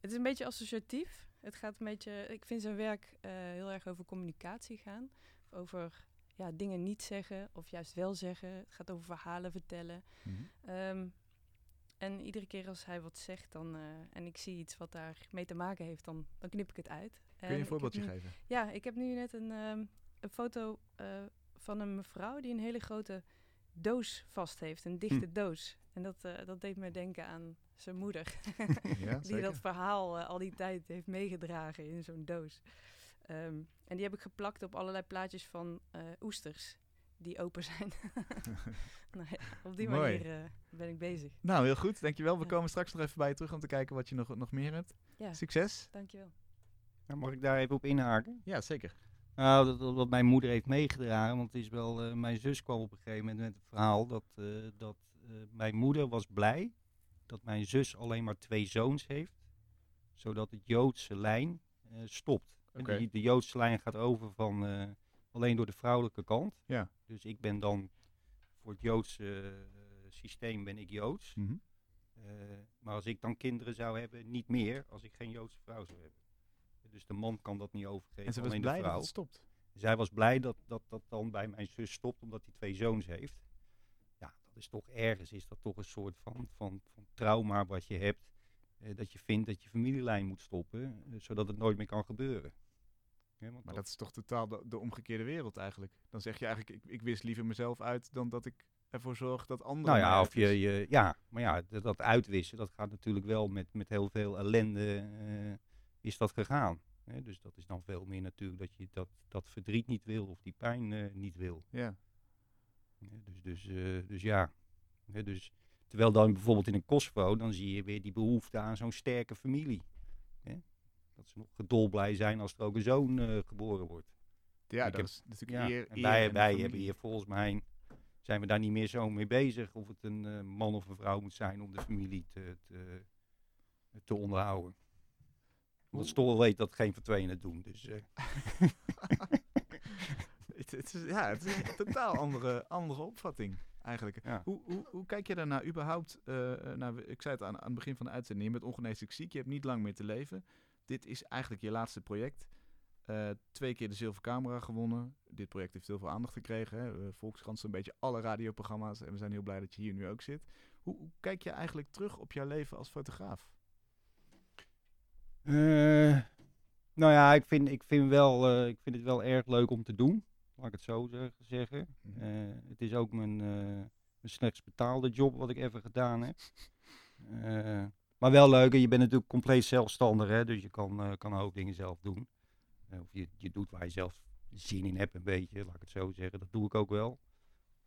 het is een beetje associatief. Het gaat een beetje, ik vind zijn werk eh, heel erg over communicatie gaan. Over ja, dingen niet zeggen of juist wel zeggen. Het gaat over verhalen vertellen. Mhm. Ehm, en iedere keer als hij wat zegt dan, eh, en ik zie iets wat daar mee te maken heeft, dan, dan knip ik het uit. Kun je En een voorbeeldje nu- geven? ja, ik heb nu net een, ehm, een foto eh, van een mevrouw die een hele grote doos vast heeft. Een dichte Hm. doos. En dat, eh, dat deed me denken aan zijn moeder. Ja, die zeker. dat verhaal eh, al die tijd heeft meegedragen in zo'n doos. Ehm, en die heb ik geplakt op allerlei plaatjes van eh, oesters die open zijn. nou ja, op die Mooi. manier eh, ben ik bezig. Nou, heel goed. Dankjewel. We Ja. komen straks nog even bij je terug om te kijken wat je nog, nog meer hebt. Ja, Succes. dankjewel. Nou, mag ik daar even op inhaken? Ja, zeker. Nou, dat, dat wat mijn moeder heeft meegedragen, want het is wel, eh, mijn zus kwam op een gegeven moment met het verhaal dat, eh, dat mijn moeder was blij dat mijn zus alleen maar twee zoons heeft, zodat het Joodse lijn eh, stopt. Die- de Joodse lijn gaat over van eh, alleen door de vrouwelijke kant. Ja. Dus ik ben dan voor het Joodse eh, systeem ben ik Joods. Mhm. Eh, maar als ik dan kinderen zou hebben, niet meer als ik geen Joodse vrouw zou hebben. Dus de man kan dat niet overgeven, En ze was alleen blij de dat vrouw. het stopt. Zij was blij dat, dat dat dan bij mijn zus stopt, omdat hij twee zoons heeft. Is toch ergens, is dat toch een soort van, van, van trauma wat je hebt. eh, dat je vindt dat je familielijn moet stoppen, eh, zodat het nooit meer kan gebeuren. Ja, Maar dat is toch totaal de, de omgekeerde wereld eigenlijk. Dan zeg je eigenlijk, ik, ik wist liever mezelf uit dan dat ik ervoor zorg dat anderen Nou ja, of je, je, ja, maar ja, dat, dat uitwissen, dat gaat natuurlijk wel met, met heel veel ellende, eh, is dat gegaan. Hè? Dus dat is dan veel meer natuurlijk dat je dat, dat verdriet niet wil of die pijn niet wil. Ja. Dus, dus, eh, dus ja. Dus, terwijl dan bijvoorbeeld in een Kosovo, dan zie je weer die behoefte aan zo'n sterke familie. Dat ze nog gedolblij zijn als er ook een zoon eh, geboren wordt. Ja, Ik dat heb- is natuurlijk Ja, eer, wij, wij hebben hier volgens mij, zijn we daar niet meer zo mee bezig of het een eh, man of een vrouw moet zijn om de familie te, te, te onderhouden. Omdat Stol weet dat geen van tweeën het doen. Dus, het, het is, ja, het is een totaal andere, andere opvatting eigenlijk. Ja. Hoe, hoe, hoe kijk je daarnaar überhaupt? eh, naar, ik zei het aan, aan het begin van de uitzending, je bent ongeneeslijk ziek, je hebt niet lang meer te leven. Dit is eigenlijk je laatste project. Eh, twee keer de zilveren camera gewonnen. Dit project heeft heel veel aandacht gekregen. Hè. Volkskrant zo'n beetje alle radioprogramma's. En we zijn heel blij dat je hier nu ook zit. Hoe, hoe kijk je eigenlijk terug op jouw leven als fotograaf? Nou ja, ik vind, ik, vind wel, ik vind het wel erg leuk om te doen. Laat ik het zo zeg- zeggen. Mhm. Eh, het is ook mijn, eh, mijn slechts betaalde job wat ik even gedaan heb. Eh, maar wel leuk. En je bent natuurlijk compleet zelfstandig. Hè, dus je kan, kan ook dingen zelf doen. Of je, je doet waar je zelf zin in hebt, een beetje, laat ik het zo zeggen. Dat doe ik ook wel.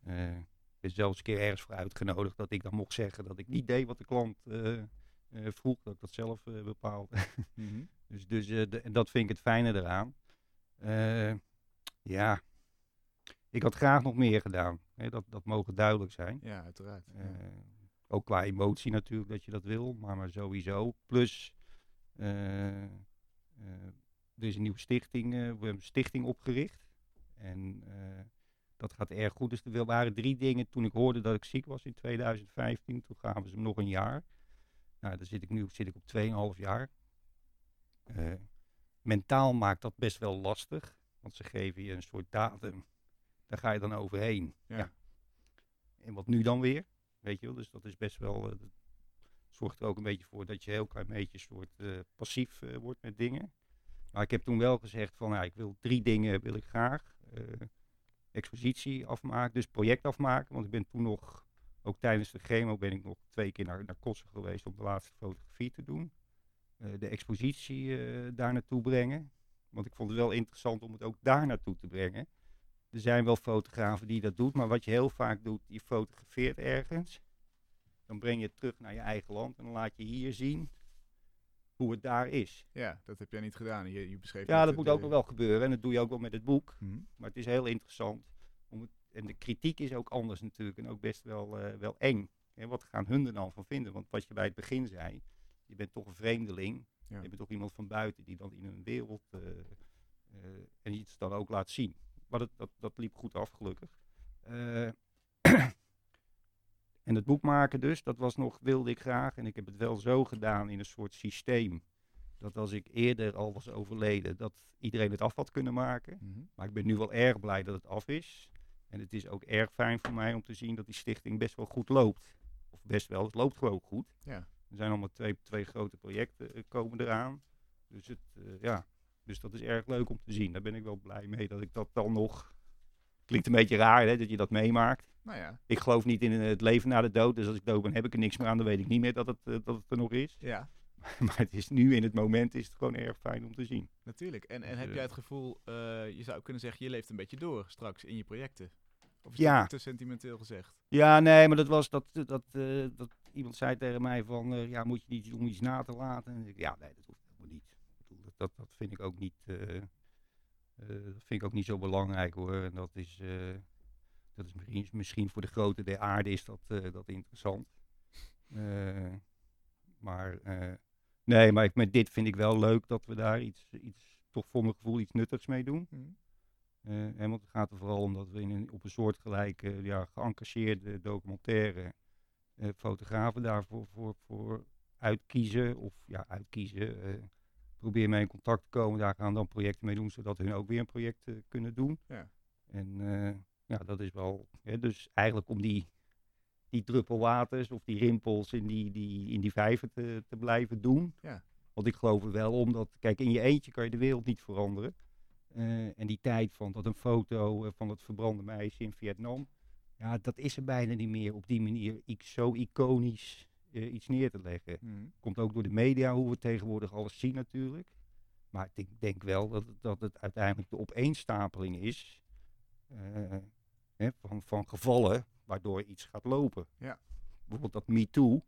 Ik ben zelfs een keer ergens voor uitgenodigd dat ik dan mocht zeggen dat ik niet deed wat de klant vroeg, dat ik dat zelf bepaalde. Mhm. Dus, dus de- en dat vind ik het fijne eraan. Ja, ik had graag nog meer gedaan. Hè, dat, dat mogen duidelijk zijn. Ja, uiteraard. Ja. Eh, ook qua emotie natuurlijk dat je dat wil, maar, maar sowieso. Plus, eh, eh, er is een nieuwe stichting, we hebben een stichting opgericht. En dat gaat erg goed. Dus er waren drie dingen toen ik hoorde dat ik ziek was in 2015. Toen gaven ze me nog een jaar. Nou, daar zit ik nu zit ik op 2,5 jaar. Mentaal maakt dat best wel lastig. Want ze geven je een soort datum. Daar ga je dan overheen. Ja. Ja. En wat nu dan weer? Weet je wel, dus dat is best wel. dat zorgt er ook een beetje voor dat je heel klein beetje soort eh, passief eh, wordt met dingen. Maar ik heb toen wel gezegd van, ja, ik wil drie dingen wil ik graag. Expositie afmaken, dus project afmaken. Want ik ben toen nog, ook tijdens de chemo ben ik nog twee keer naar, naar Kossen geweest om de laatste fotografie te doen. De expositie daar naartoe brengen. Want ik vond het wel interessant om het ook daar naartoe te brengen. Er zijn wel fotografen die dat doen, maar wat je heel vaak doet, je fotografeert ergens. Dan breng je het terug naar je eigen land en dan laat je hier zien hoe het daar is. ja, dat heb jij niet gedaan. Je, je beschreef Ja, dat moet ook nog wel gebeuren en dat doe je ook wel met het boek. Mhm. Maar het is heel interessant. Om het, en de kritiek is ook anders natuurlijk en ook best wel, eh, wel eng. Hè, wat gaan hun er dan van vinden? Want wat je bij het begin zei, je bent toch een vreemdeling. Ja. Je bent toch iemand van buiten die dan in een wereld eh, eh, en iets dan ook laat zien. Maar dat, dat, dat liep goed af, gelukkig. Eh, en het boek maken dus, dat was nog, wilde ik graag. En ik heb het wel zo gedaan in een soort systeem. Dat als ik eerder al was overleden, dat iedereen het af had kunnen maken. Mhm. Maar ik ben nu wel erg blij dat het af is. En het is ook erg fijn voor mij om te zien dat die stichting best wel goed loopt. Of best wel, het loopt gewoon goed. Ja. Er zijn allemaal twee, twee grote projecten eh, komen eraan. Dus, het, eh, ja. Dus dat is erg leuk om te zien. Daar ben ik wel blij mee dat ik dat dan nog... Klinkt een beetje raar hè, dat je dat meemaakt. Nou ja, Ik geloof niet in het leven na de dood. Dus als ik dood ben heb ik er niks meer aan. Dan weet ik niet meer dat het, eh, dat het er nog is. ja, Maar het is nu in het moment is het gewoon erg fijn om te zien. natuurlijk. En, en heb eh, jij het gevoel, eh, je zou kunnen zeggen, je leeft een beetje door straks in je projecten? Of is Ja. dat te sentimenteel gezegd? Ja, nee, maar dat was dat, dat, eh, dat iemand zei tegen mij van, eh, ja, moet je niet doen om iets na te laten? En ik, ja, nee, dat hoeft helemaal niet. Ik bedoel, dat, dat, vind ik ook niet, eh, eh, dat vind ik ook niet zo belangrijk hoor. En dat is, eh, dat is misschien, misschien voor de grootte der aarde is dat, dat interessant. Maar nee, maar ik, met dit vind ik wel leuk dat we daar iets, iets, toch voor mijn gevoel iets nuttigs mee doen. Mhm. En want het gaat er vooral om dat we in een, op een soortgelijke, ja, geëngageerde documentaire fotografen daarvoor voor, voor uitkiezen. Of ja, uitkiezen. Probeer mee in contact te komen. Daar gaan dan projecten mee doen, zodat hun ook weer een project eh, kunnen doen. Ja. En eh, ja, dat is wel. Hè, dus eigenlijk om die, die druppelwaters of die rimpels in die, die, in die vijver te, te blijven doen. Ja. Want ik geloof er wel omdat, kijk, in je eentje kan je de wereld niet veranderen. Eh, en die tijd van dat een foto van het verbrande meisje in Vietnam, ja, dat is er bijna niet meer op die manier ik, zo iconisch eh, iets neer te leggen. Mhm. Komt ook door de media, hoe we tegenwoordig alles zien natuurlijk. Maar ik denk wel dat het, dat het uiteindelijk de opeenstapeling is eh, hè, van, van gevallen waardoor iets gaat lopen. Ja. Bijvoorbeeld dat MeToo,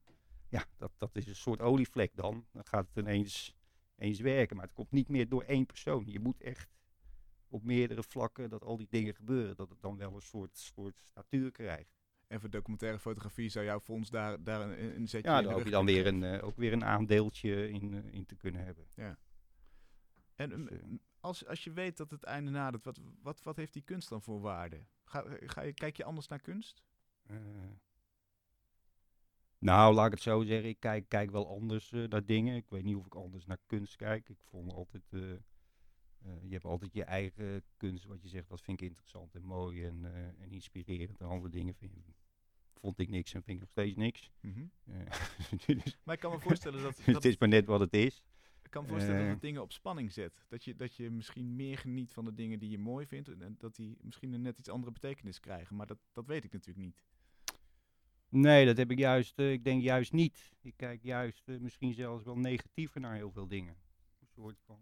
ja, dat, dat is een soort olievlek dan. Dan gaat het ineens, eens werken, maar het komt niet meer door één persoon. Je moet echt op meerdere vlakken dat al die dingen gebeuren, dat het dan wel een soort, soort statuur krijgt. En voor documentaire fotografie zou jouw fonds daar, daar een, een zetje Ja, in daar rug je dan weer een, eh, ook weer een aandeeltje in, eh, in te kunnen hebben. En Dus, um, eh, als, als je weet dat het einde nadert, wat, wat, wat heeft die kunst dan voor waarde? Ga, ga je, kijk je anders naar kunst? Nou, laat ik het zo zeggen. Ik kijk, kijk wel anders naar dingen. Ik weet niet of ik anders naar kunst kijk. Ik vond altijd. Eh, je hebt altijd je eigen kunst, wat je zegt, dat vind ik interessant en mooi en, eh, en inspirerend. En andere dingen vind, vond ik niks en vind ik nog steeds niks. Eh, dus Maar ik kan me voorstellen dat, dat het is maar net wat het is. ik kan me voorstellen dat het dingen op spanning zet. Dat je, dat je misschien meer geniet van de dingen die je mooi vindt en, dat die misschien een net iets andere betekenis krijgen. Maar dat, dat weet ik natuurlijk niet. Nee, dat heb ik juist. ik denk juist niet. Ik kijk juist misschien zelfs wel negatiever naar heel veel dingen. Een soort van.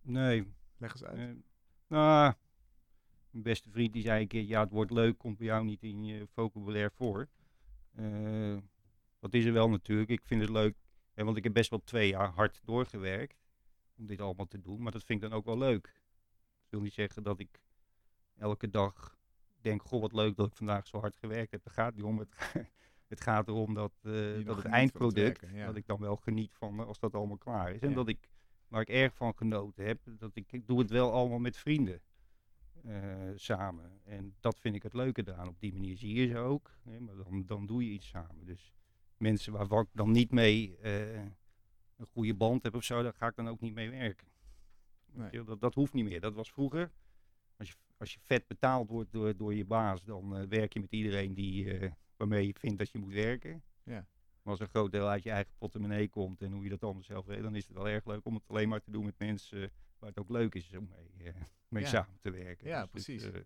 Nee. Leg eens uit. Eh, nou, mijn beste vriend die zei een keer, ja het wordt leuk, komt bij jou niet in je vocabulaire voor. Eh, dat is er wel natuurlijk. Ik vind het leuk, hè, want ik heb best wel twee jaar hard doorgewerkt om dit allemaal te doen. Maar dat vind ik dan ook wel leuk. Ik wil niet zeggen dat ik elke dag denk, goh wat leuk dat ik vandaag zo hard gewerkt heb. Het gaat niet om, het, het gaat erom dat, eh, dat het eindproduct, werken, ja. dat ik dan wel geniet van eh, als dat allemaal klaar is. En Ja. dat ik, waar ik erg van genoten heb, dat ik, ik doe het wel allemaal met vrienden eh, samen. En dat vind ik het leuke eraan. Op die manier zie je ze ook, hè, maar dan, dan doe je iets samen. Dus mensen waarvan ik dan niet mee eh, een goede band heb of zo, daar ga ik dan ook niet mee werken. Nee. Dat, dat hoeft niet meer. Dat was vroeger. Als je, als je vet betaald wordt door, door je baas, dan eh, werk je met iedereen die, waarmee je vindt dat je moet werken. Ja. Maar als een groot deel uit je eigen portemonnee komt en hoe je dat allemaal zelf weet, dan is het wel erg leuk om het alleen maar te doen met mensen waar het ook leuk is om mee, eh, mee Ja. samen te werken. Ja, Dus precies. eh,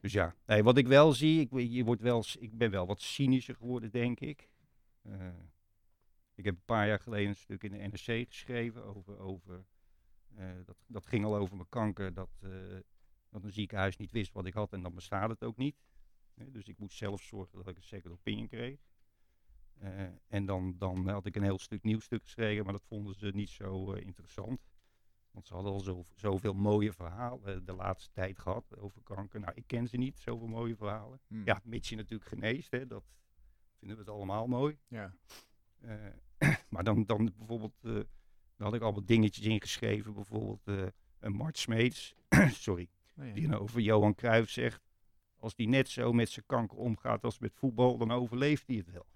dus ja, nee, wat ik wel zie, ik, je wordt wel, ik ben wel wat cynischer geworden, denk ik. Eh, ik heb een paar jaar geleden een stuk in de NRC geschreven over, over dat, dat ging al over mijn kanker, dat, dat een ziekenhuis niet wist wat ik had en dan bestaat het ook niet. Dus ik moest zelf zorgen dat ik een second opinion kreeg. Eh, en dan, dan had ik een heel stuk nieuw stuk geschreven, maar dat vonden ze niet zo eh, interessant. Want ze hadden al zo, zoveel mooie verhalen de laatste tijd gehad over kanker. Nou, ik ken ze niet, zoveel mooie verhalen. Hm. Ja, mits je natuurlijk geneest, hè, dat vinden we het allemaal mooi. Ja. Eh, maar dan, dan bijvoorbeeld, eh daar had ik allemaal dingetjes ingeschreven. Bijvoorbeeld een Mart Smeets, sorry, ja. die dan over Johan Cruijff zegt. Als die net zo met zijn kanker omgaat als met voetbal, dan overleeft hij het wel.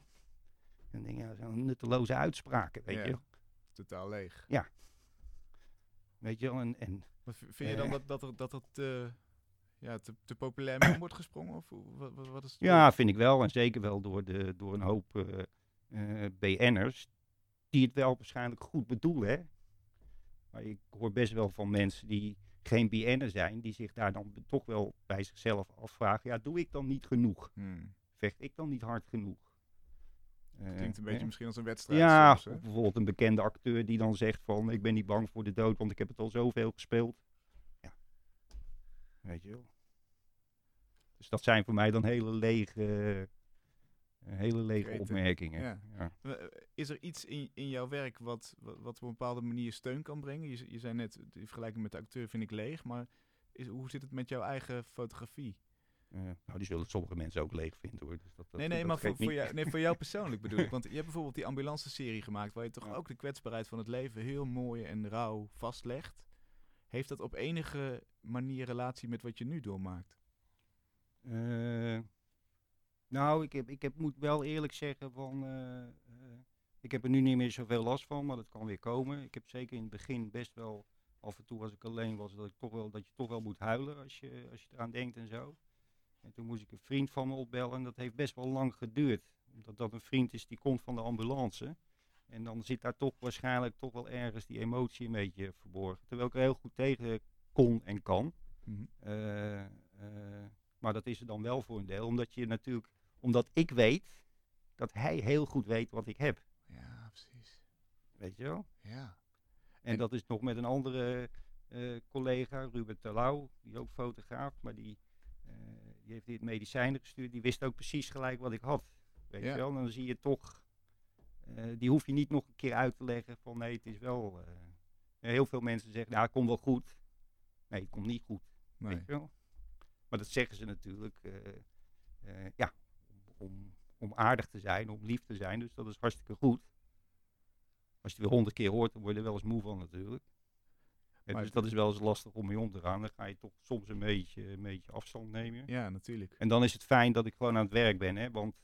Dan denk je, ja, zo'n nutteloze uitspraken, weet Ja. je. Totaal leeg. Weet je wel, en, en v- vind je dan Eh. dat, dat, er, dat het te, ja, te, te populair wordt gesprongen? Of wat, wat, wat is het Ja, vind ik wel. En zeker wel door, de, door een hoop eh, eh, BN'ers. Die het wel waarschijnlijk goed bedoelen. Hè? Maar ik hoor best wel van mensen die geen BN'er zijn. Die zich daar dan toch wel bij zichzelf afvragen. Ja, doe ik dan niet genoeg? Hmm. Vecht ik dan niet hard genoeg? Eh, Klinkt een beetje hè? misschien als een wedstrijd. Ja, soms, bijvoorbeeld een bekende acteur die dan zegt van... Ik ben niet bang voor de dood, want ik heb het al zoveel gespeeld. Ja. Weet je wel. Dus dat zijn voor mij dan hele lege, eh, hele lege Kreten. opmerkingen. Ja. Ja. Eh, Is er iets in, in jouw werk wat, wat, op een bepaalde manier steun kan brengen? Je, je zei net, de vergelijking met de acteur vind ik leeg, maar is, hoe zit het met jouw eigen fotografie? Nou, die zullen sommige mensen ook leeg vinden hoor. Dus dat, dat, nee, nee, dat maar voor, voor, jou, nee, voor jou persoonlijk bedoel ik. Want je hebt bijvoorbeeld die ambulance-serie gemaakt, waar je toch Ja. ook de kwetsbaarheid van het leven heel mooi en rauw vastlegt. Heeft dat op enige manier relatie met wat je nu doormaakt? Eh, nou, ik, heb, ik heb, moet wel eerlijk zeggen van... eh, eh, ik heb er nu niet meer zoveel last van, maar dat kan weer komen. Ik heb zeker in het begin best wel af en toe als ik alleen was, dat, ik toch wel, dat je toch wel moet huilen als je, als je eraan denkt en zo. En toen moest ik een vriend van me opbellen en dat heeft best wel lang geduurd. Omdat dat een vriend is die komt van de ambulance. En dan zit daar toch waarschijnlijk toch wel ergens die emotie een beetje verborgen. Terwijl ik er heel goed tegen kon en kan. Mhm. Eh, eh, maar dat is er dan wel voor een deel, omdat je natuurlijk, omdat ik weet dat hij heel goed weet wat ik heb. Ja, precies. Weet je wel? Ja. En, En- dat is nog met een andere eh, collega, Ruben Terlouw, die ook fotograaf, maar die, die heeft dit medicijnen gestuurd. Die wist ook precies gelijk wat ik had. Weet Ja. je wel? Dan zie je toch, eh, die hoef je niet nog een keer uit te leggen van nee, het is wel. eh, heel veel mensen zeggen, nou, het komt wel goed. Nee, het komt niet goed. Nee. Weet je wel? Maar dat zeggen ze natuurlijk, eh, ja, om, om aardig te zijn, om lief te zijn. Dus dat is hartstikke goed. Als je het weer honderd keer hoort, dan word je er wel eens moe van natuurlijk. Maar dus dat is wel eens lastig om mee om te gaan. Dan ga je toch soms een beetje, een beetje afstand nemen. Ja, natuurlijk. En dan is het fijn dat ik gewoon aan het werk ben. Hè? Want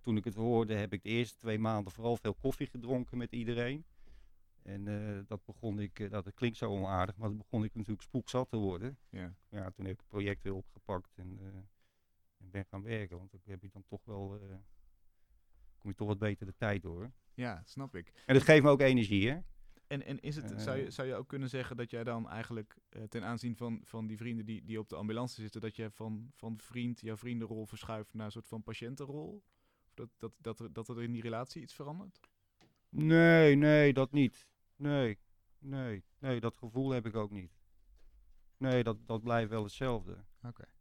toen ik het hoorde, heb ik de eerste twee maanden vooral veel koffie gedronken met iedereen. En eh, dat begon ik, eh, dat klinkt zo onaardig, maar dan begon ik natuurlijk spookzat te worden. Ja. Ja, toen heb ik het project weer opgepakt en, eh, en ben gaan werken. Want dan heb je dan toch wel, kom je toch wat beter de tijd door. ja, snap ik. En dat geeft me ook energie, hè? En, en is het, zou, je, Eh. zou je ook kunnen zeggen dat jij dan eigenlijk eh, ten aanzien van, van die vrienden die, die op de ambulance zitten, dat jij van, van vriend, jouw vriendenrol verschuift naar een soort van patiëntenrol? Of dat, dat, dat, er, dat er in die relatie iets verandert? Nee, nee, dat niet. Nee. Nee, nee, dat gevoel heb ik ook niet. Nee, dat, dat blijft wel hetzelfde.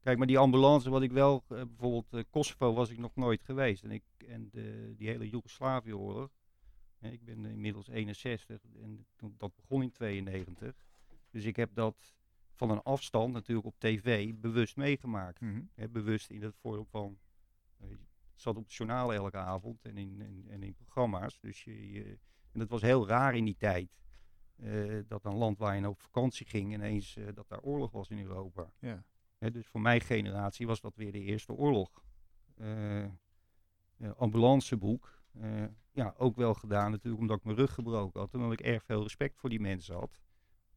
Kijk, maar die ambulance, wat ik wel, eh, bijvoorbeeld Kosovo was ik nog nooit geweest. En, ik, en de, die hele Joegoslavië-oorlog, ik ben inmiddels 61 en toen, dat begon in 92. Dus ik heb dat van een afstand natuurlijk op tv bewust meegemaakt. Mhm. Bewust in het vorm van, eh, het zat op het journaal elke avond en in, en, en in programma's. Dus je, je- en dat was heel raar in die tijd. eh, dat een land waar je op vakantie ging ineens eh, dat daar oorlog was in Europa. Ja. Dus voor mijn generatie was dat weer de eerste oorlog. Eh, eh, ambulanceboek. Eh, ja, ook wel gedaan natuurlijk omdat ik mijn rug gebroken had. En omdat ik erg veel respect voor die mensen had.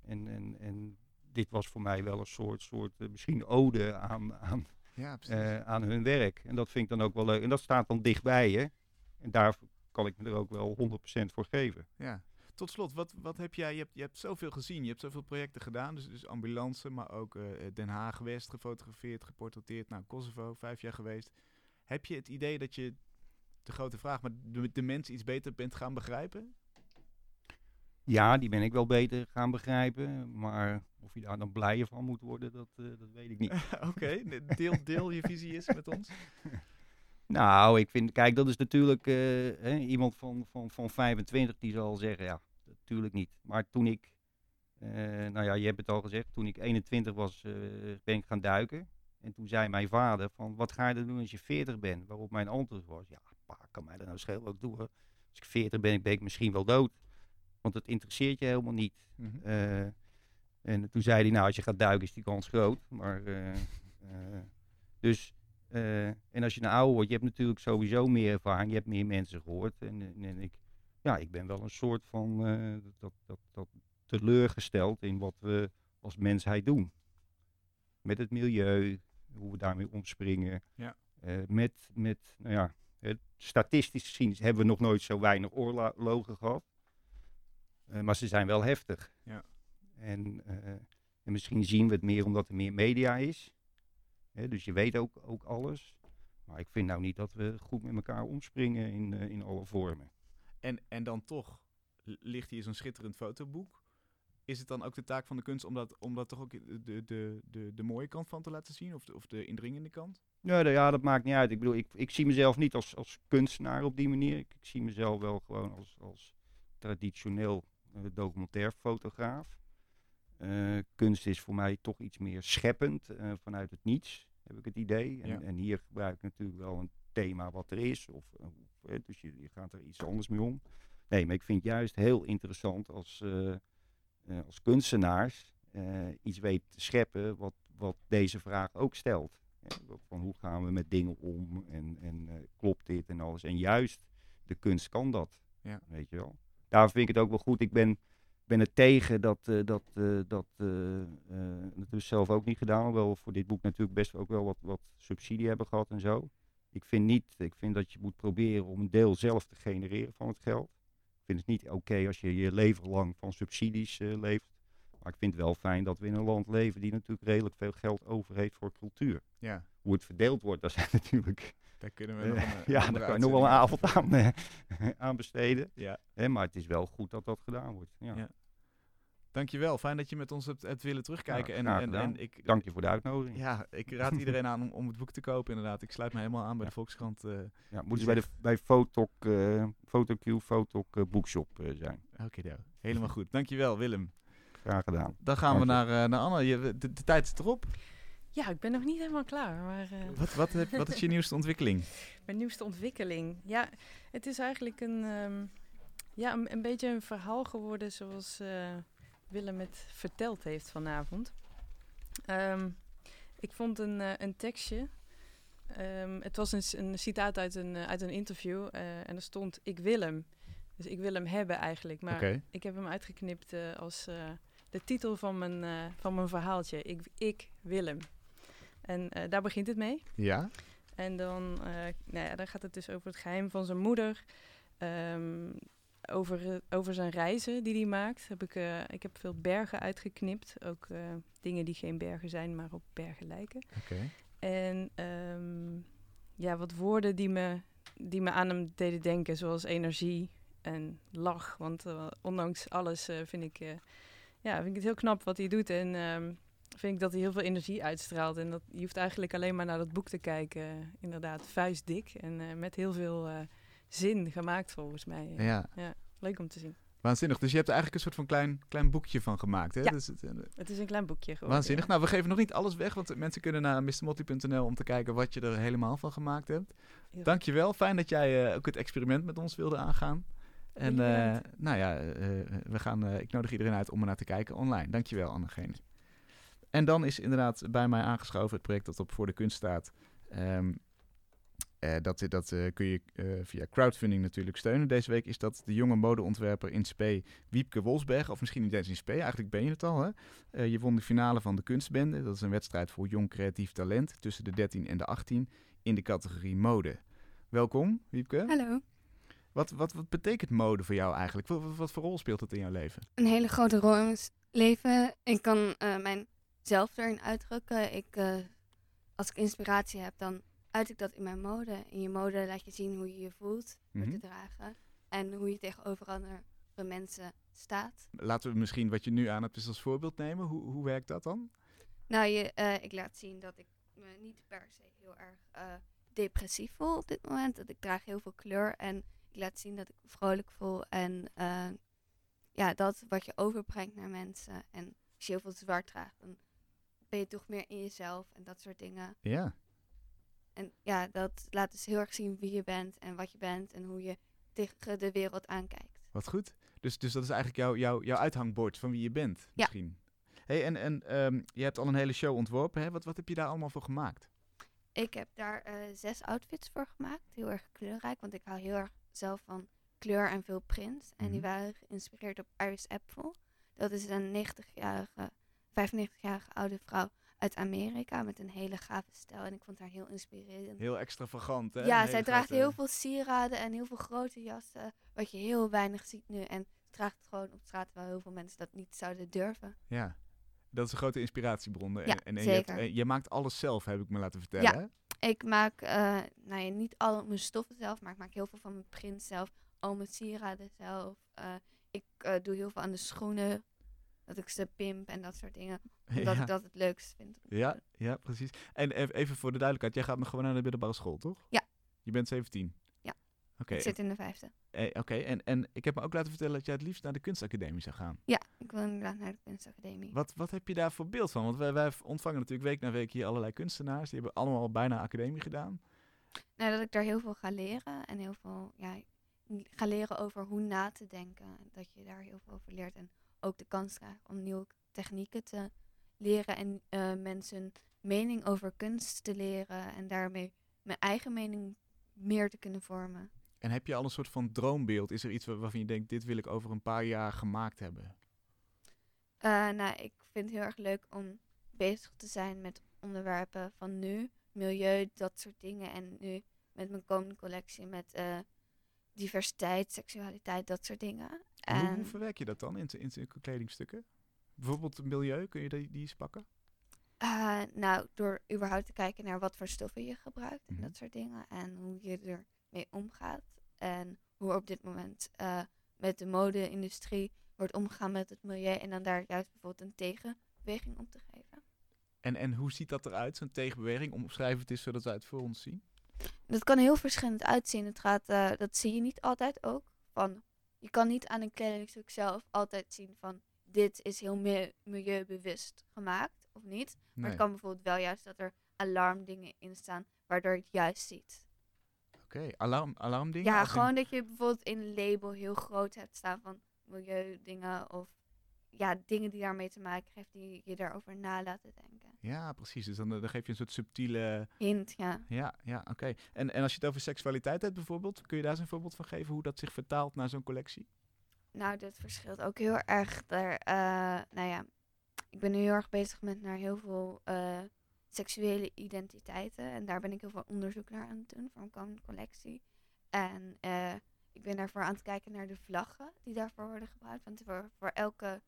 En, en, en dit was voor mij wel een soort, soort eh, misschien ode aan, aan, Ja, eh, aan hun werk. En dat vind ik dan ook wel leuk. En dat staat dan dichtbij je. En daar kan ik me er ook wel 100% voor geven. Ja. Tot slot, wat, wat heb jij, je hebt, je hebt zoveel gezien, je hebt zoveel projecten gedaan, dus, dus ambulance, maar ook Den Haag West gefotografeerd, geportretteerd, nou Kosovo, vijf jaar geweest. Heb je het idee dat je, de grote vraag, maar de, de mens iets beter bent gaan begrijpen? Ja, die ben ik wel beter gaan begrijpen. Maar of je daar dan blijer van moet worden, dat, eh, dat weet ik niet. Oké, deel, deel je visie eens met ons. Nou, ik vind, kijk, dat is natuurlijk eh, hè, iemand van, van, van 25 die zal zeggen, ja, natuurlijk niet. Maar toen ik, eh, nou ja, je hebt het al gezegd, toen ik 21 was, ben ik gaan duiken. En toen zei mijn vader van, wat ga je dan doen als je 40 bent? Waarop mijn antwoord was, ja, pa, kan mij dat nou schelen wat ik doe. Als ik 40 ben, ben ik misschien wel dood. Want het interesseert je helemaal niet. Mhm. Eh, en toen zei hij, nou, als je gaat duiken is die kans groot. Maar, eh, eh, dus, en als je een ouder wordt, je hebt natuurlijk sowieso meer ervaring. Je hebt meer mensen gehoord. En, en, en ik, ja, ik ben wel een soort van dat, dat, dat teleurgesteld in wat we als mensheid doen. Met het milieu, hoe we daarmee omspringen. Ja. Met, met, nou ja, statistisch gezien hebben we nog nooit zo weinig oorlogen gehad. Eh, maar ze zijn wel heftig. Ja. En, eh, en misschien zien we het meer omdat er meer media is. Dus je weet ook, ook alles. Maar ik vind nou niet dat we goed met elkaar omspringen in, eh, in alle vormen. En, en dan toch ligt hier zo'n schitterend fotoboek. Is het dan ook de taak van de kunst om dat, om dat toch ook de, de, de, de, mooie kant van te laten zien? Of de, of de indringende kant? Ja, ja, dat maakt niet uit. Ik bedoel, ik, ik zie mezelf niet als, als kunstenaar op die manier. Ik, ik zie mezelf wel gewoon als, als traditioneel eh, documentair fotograaf. Eh, kunst is voor mij toch iets meer scheppend, eh, vanuit het niets, heb ik het idee. En, Ja. en hier gebruik ik natuurlijk wel een thema wat er is, of, dus je, je gaat er iets anders mee om. Nee, maar ik vind het juist heel interessant als, als kunstenaars eh, iets weten te scheppen wat, wat deze vraag ook stelt. Van hoe gaan we met dingen om en, en eh, klopt dit en alles. En juist de kunst kan dat, Ja. weet je wel. Daar vind ik het ook wel goed. Ik ben, ben er tegen dat, eh, dat, eh, dat eh, eh, we zelf ook niet gedaan. Hoewel we voor dit boek natuurlijk best ook wel wat, wat subsidie hebben gehad en zo. Ik vind niet, ik vind dat je moet proberen om een deel zelf te genereren van het geld. Ik vind het niet oké als je je leven lang van subsidies eh, leeft. Maar ik vind het wel fijn dat we in een land leven die natuurlijk redelijk veel geld over heeft voor cultuur. Ja, Hoe het verdeeld wordt, daar zijn natuurlijk. daar kunnen we eh, nog een, een ja, andere daar kan je nog wel een avond aan, eh, aan besteden. Ja. Hè, maar het is wel goed dat dat gedaan wordt. Ja. Ja. Dankjewel, fijn dat je met ons hebt, hebt willen terugkijken. Ja, en, en, en ik, Dank je voor de uitnodiging. Ja, ik raad iedereen aan om, om het boek te kopen inderdaad. Ik sluit me helemaal aan bij de Volkskrant. eh Ja, moeten ze bij, de, bij Fotok, eh Fotoq, Fotok eh, Bookshop zijn. Oké, nou, helemaal goed. Dankjewel Willem. Graag gedaan. Dan gaan we naar, eh, naar Anne. Je, de, de tijd is erop. Ja, ik ben nog niet helemaal klaar, maar eh, Wat, wat, heb- wat is je nieuwste ontwikkeling? mijn nieuwste ontwikkeling. Ja, het is eigenlijk een, ehm, ja, een, een beetje een verhaal geworden zoals eh, Willem het verteld heeft vanavond. Ehm, ik vond een, eh, een tekstje. Ehm, het was een, een citaat uit een, eh, uit een interview eh, en er stond: Ik wil hem. Dus ik wil hem hebben eigenlijk. Maar ik heb hem uitgeknipt als de titel van mijn, van mijn verhaaltje. Ik, ik wil hem. En daar begint het mee. Ja? En dan, nou ja, dan gaat het dus over het geheim van zijn moeder. Ehm, over, eh, over zijn reizen die hij maakt. Heb ik, eh, ik heb veel bergen uitgeknipt. Ook eh, dingen die geen bergen zijn, maar op bergen lijken. En ehm, ja, wat woorden die me, die me aan hem deden denken, zoals energie en lach. Want ondanks alles vind, ik, ja, vind ik het heel knap wat hij doet. En ehm, vind ik dat hij heel veel energie uitstraalt. En dat, je hoeft eigenlijk alleen maar naar dat boek te kijken. Inderdaad, vuistdik. En met heel veel zin gemaakt volgens mij. Ja, Leuk om te zien. waanzinnig. Dus je hebt er eigenlijk een soort van klein, klein boekje van gemaakt. Hè? Ja. Dus het, eh, Het is een klein boekje geworden. Waanzinnig. ja. Nou, we geven nog niet alles weg, want mensen kunnen naar mrmotti.nl om te kijken wat je er helemaal van gemaakt hebt. Heel Dankjewel. Fijn dat jij eh, ook het experiment met ons wilde aangaan. En eh, nou ja, eh, we gaan, eh, ik nodig iedereen uit om er naar te kijken online. Dankjewel, Annegene. En dan is inderdaad bij mij aangeschoven het project dat op Voor de Kunst staat. Ehm, eh, dat dat eh, kun je eh, via crowdfunding natuurlijk steunen. Deze week is dat de jonge modeontwerper in Spee, Wiepke Wolsberg. Of misschien niet eens in Spee, eigenlijk ben je het al. Hè? Je won de finale van de Kunstbende. Dat is een wedstrijd voor jong creatief talent tussen de 13 en de 18 in de categorie mode. Welkom, Wiepke. Hallo. Wat, wat, wat betekent mode voor jou eigenlijk? Wat, wat, wat voor rol speelt het in jouw leven? Een hele grote rol in mijn leven. Ik kan mijzelf erin uitdrukken. Ik, als ik inspiratie heb, dan uit ik dat in mijn mode. In je mode laat je zien hoe je je voelt door Mhm. te dragen. En hoe je tegenover andere mensen staat. Laten we misschien wat je nu aan hebt als voorbeeld nemen. Hoe, hoe werkt dat dan? Nou, je, eh, ik laat zien dat ik me niet per se heel erg eh, depressief voel op dit moment. Dat ik draag heel veel kleur en ik laat zien dat ik me vrolijk voel. En eh, ja, dat wat je overbrengt naar mensen. En als je heel veel zwart draagt, dan ben je toch meer in jezelf en dat soort dingen. Ja, En ja, dat laat dus heel erg zien wie je bent en wat je bent en hoe je tegen de wereld aankijkt. wat goed. Dus, dus dat is eigenlijk jouw, jouw, jouw uithangbord van wie je bent, misschien. Hey, en en ehm, je hebt al een hele show ontworpen. Hè? Wat, wat heb je daar allemaal voor gemaakt? Ik heb daar eh, zes outfits voor gemaakt. Heel erg kleurrijk, want ik hou heel erg zelf van kleur en veel print. En die Mhm. waren geïnspireerd op Iris Apfel. Dat is een 90-jarige, 95-jarige oude vrouw uit Amerika met een hele gave stijl. En ik vond haar heel inspirerend. Heel extravagant, hè? ja, zij draagt grote- heel veel sieraden en heel veel grote jassen. Wat je heel weinig ziet nu. En draagt gewoon op straat, terwijl heel veel mensen dat niet zouden durven. Ja, dat is een grote inspiratiebron. En, en, je, hebt- en je maakt alles zelf, heb ik me laten vertellen. Ja. Hè? Ik maak eh, nou ja, niet al mijn stoffen zelf, maar ik maak heel veel van mijn print zelf. Al mijn sieraden zelf. Eh, ik eh, doe heel veel aan de schoenen. Dat ik ze pimp en dat soort dingen. Omdat ja. ik dat het leukst vind. Ja, ja, precies. En ev- even voor de duidelijkheid, jij gaat nog gewoon naar de middelbare school, toch? Ja. Je bent 17? Ja. Oké, Ik zit in de vijfde. eh, oké. en, en ik heb me ook laten vertellen dat jij het liefst naar de kunstacademie zou gaan. Ja, ik wil inderdaad naar de kunstacademie. Wat, wat heb je daar voor beeld van? Want wij, wij ontvangen natuurlijk week na week hier allerlei kunstenaars. Die hebben allemaal bijna academie gedaan. Nou, dat ik daar heel veel ga leren. En heel veel ja, ga leren over hoe na te denken. Dat je daar heel veel over leert. En ook de kans krijgt om nieuwe technieken te leren. En eh, mensen mening over kunst te leren. En daarmee mijn eigen mening meer te kunnen vormen. En heb je al een soort van droombeeld? Is er iets waar- waarvan je denkt, dit wil ik over een paar jaar gemaakt hebben? Eh, nou, ik vind het heel erg leuk om bezig te zijn met onderwerpen van nu. Milieu, dat soort dingen. En nu met mijn komende collectie met eh, diversiteit, seksualiteit, dat soort dingen. En hoe, verwerk je dat dan in, in z'n kledingstukken? Bijvoorbeeld milieu, kun je die, die eens pakken? Eh, nou, door überhaupt te kijken naar wat voor stoffen je gebruikt en Mhm. dat soort dingen. En hoe je ermee omgaat. En hoe op dit moment eh, met de mode-industrie wordt omgegaan met het milieu. En dan daar juist bijvoorbeeld een tegenbeweging op te geven. En, en hoe ziet dat eruit, zo'n tegenbeweging? Omschrijf het eens zodat wij het voor ons zien. Dat kan heel verschillend uitzien. Het gaat, eh, dat zie je niet altijd ook. Van, je kan niet aan een kledingstuk zelf altijd zien van dit is heel mi- milieubewust gemaakt of niet. Maar Nee. het kan bijvoorbeeld wel juist dat er alarmdingen in staan waardoor je het juist ziet. Oké, alarm, alarmdingen? Ja, gewoon dat je bijvoorbeeld in een label heel groot hebt staan van milieudingen of ja, dingen die daarmee te maken heeft die je daarover na laten denken. Ja, precies. Dus dan, dan geef je een soort subtiele... Hint, ja. Ja, ja oké. En, en als je het over seksualiteit hebt bijvoorbeeld, kun je daar eens een voorbeeld van geven hoe dat zich vertaalt naar zo'n collectie? Nou, dat verschilt ook heel erg. Daar, eh, nou ja, ik ben nu heel erg bezig met naar heel veel eh, seksuele identiteiten. En daar ben ik heel veel onderzoek naar aan het doen voor een komende collectie. En eh, ik ben daarvoor aan het kijken naar de vlaggen die daarvoor worden gebruikt. Want voor, voor elke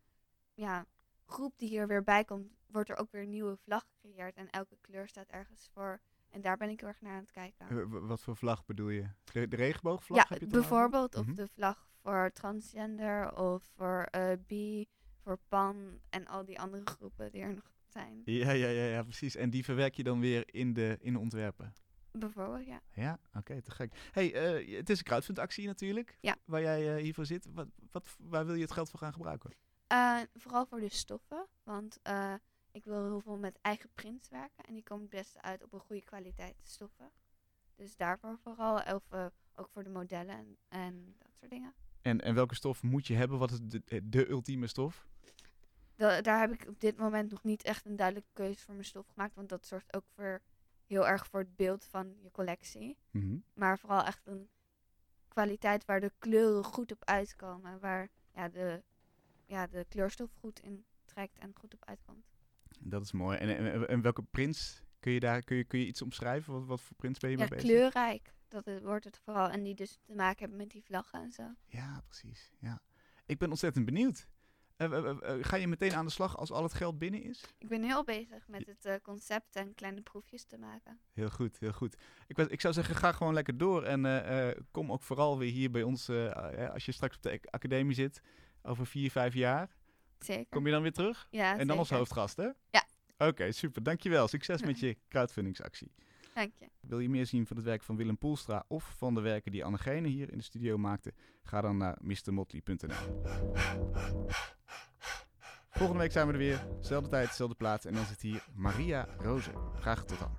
ja, groep die hier weer bij komt, wordt er ook weer een nieuwe vlag gecreëerd. En elke kleur staat ergens voor. En daar ben ik heel erg naar aan het kijken. Eh, wat voor vlag bedoel je? De, de regenboogvlag? ja, heb je bijvoorbeeld of Mhm. de vlag voor transgender of voor eh bi, voor pan en al die andere groepen die er nog zijn. Ja, ja, ja, ja, precies. En die verwerk je dan weer in de, in de ontwerpen? Bijvoorbeeld, ja. Ja, oké, te gek. hey, eh, het is een crowdfundactie natuurlijk, Ja. waar jij eh, hiervoor zit. Wat, wat, waar wil je het geld voor gaan gebruiken? Eh, vooral voor de stoffen, want eh, ik wil heel veel met eigen prints werken en die komen het beste uit op een goede kwaliteit stoffen. Dus daarvoor vooral, of eh, ook voor de modellen en, en dat soort dingen. En, en welke stof moet je hebben? Wat is de, de ultieme stof? Da- daar heb ik op dit moment nog niet echt een duidelijke keuze voor mijn stof gemaakt, want dat zorgt ook voor heel erg voor het beeld van je collectie. Mhm. Maar vooral echt een kwaliteit waar de kleuren goed op uitkomen, waar ja, de, ja, de kleurstof goed in trekt en goed op uitkomt. Dat is mooi. En, en, en welke prints kun je daar kun je, kun je iets omschrijven? Wat, wat voor prints ben je Ja, mee bezig? kleurrijk. Dat het, wordt het vooral. En die dus te maken hebben met die vlaggen en zo. Ja, precies. Ja. Ik ben ontzettend benieuwd. Eh, eh, eh, eh, ga je meteen aan de slag als al het geld binnen is? Ik ben heel bezig met het eh, concept en kleine proefjes te maken. Heel goed, heel goed. Ik, was- ik zou zeggen, ga gewoon lekker door. En eh, eh, kom ook vooral weer hier bij ons, eh, eh, als je straks op de ac- academie zit, over vier, vijf jaar. Zeker. Kom je dan weer terug? ja, en dan als hoofdgast, hè? Ja. Oké, super. Dankjewel. Succes met je crowdfundingsactie. Dank je. Wil je meer zien van het werk van Willem Poelstra of van de werken die Anne Gene hier in de studio maakte? Ga dan naar mrmotley.nl. Volgende week zijn we er weer. Zelfde tijd, zelfde plaats. En dan zit hier Maria Rozen. Graag tot dan.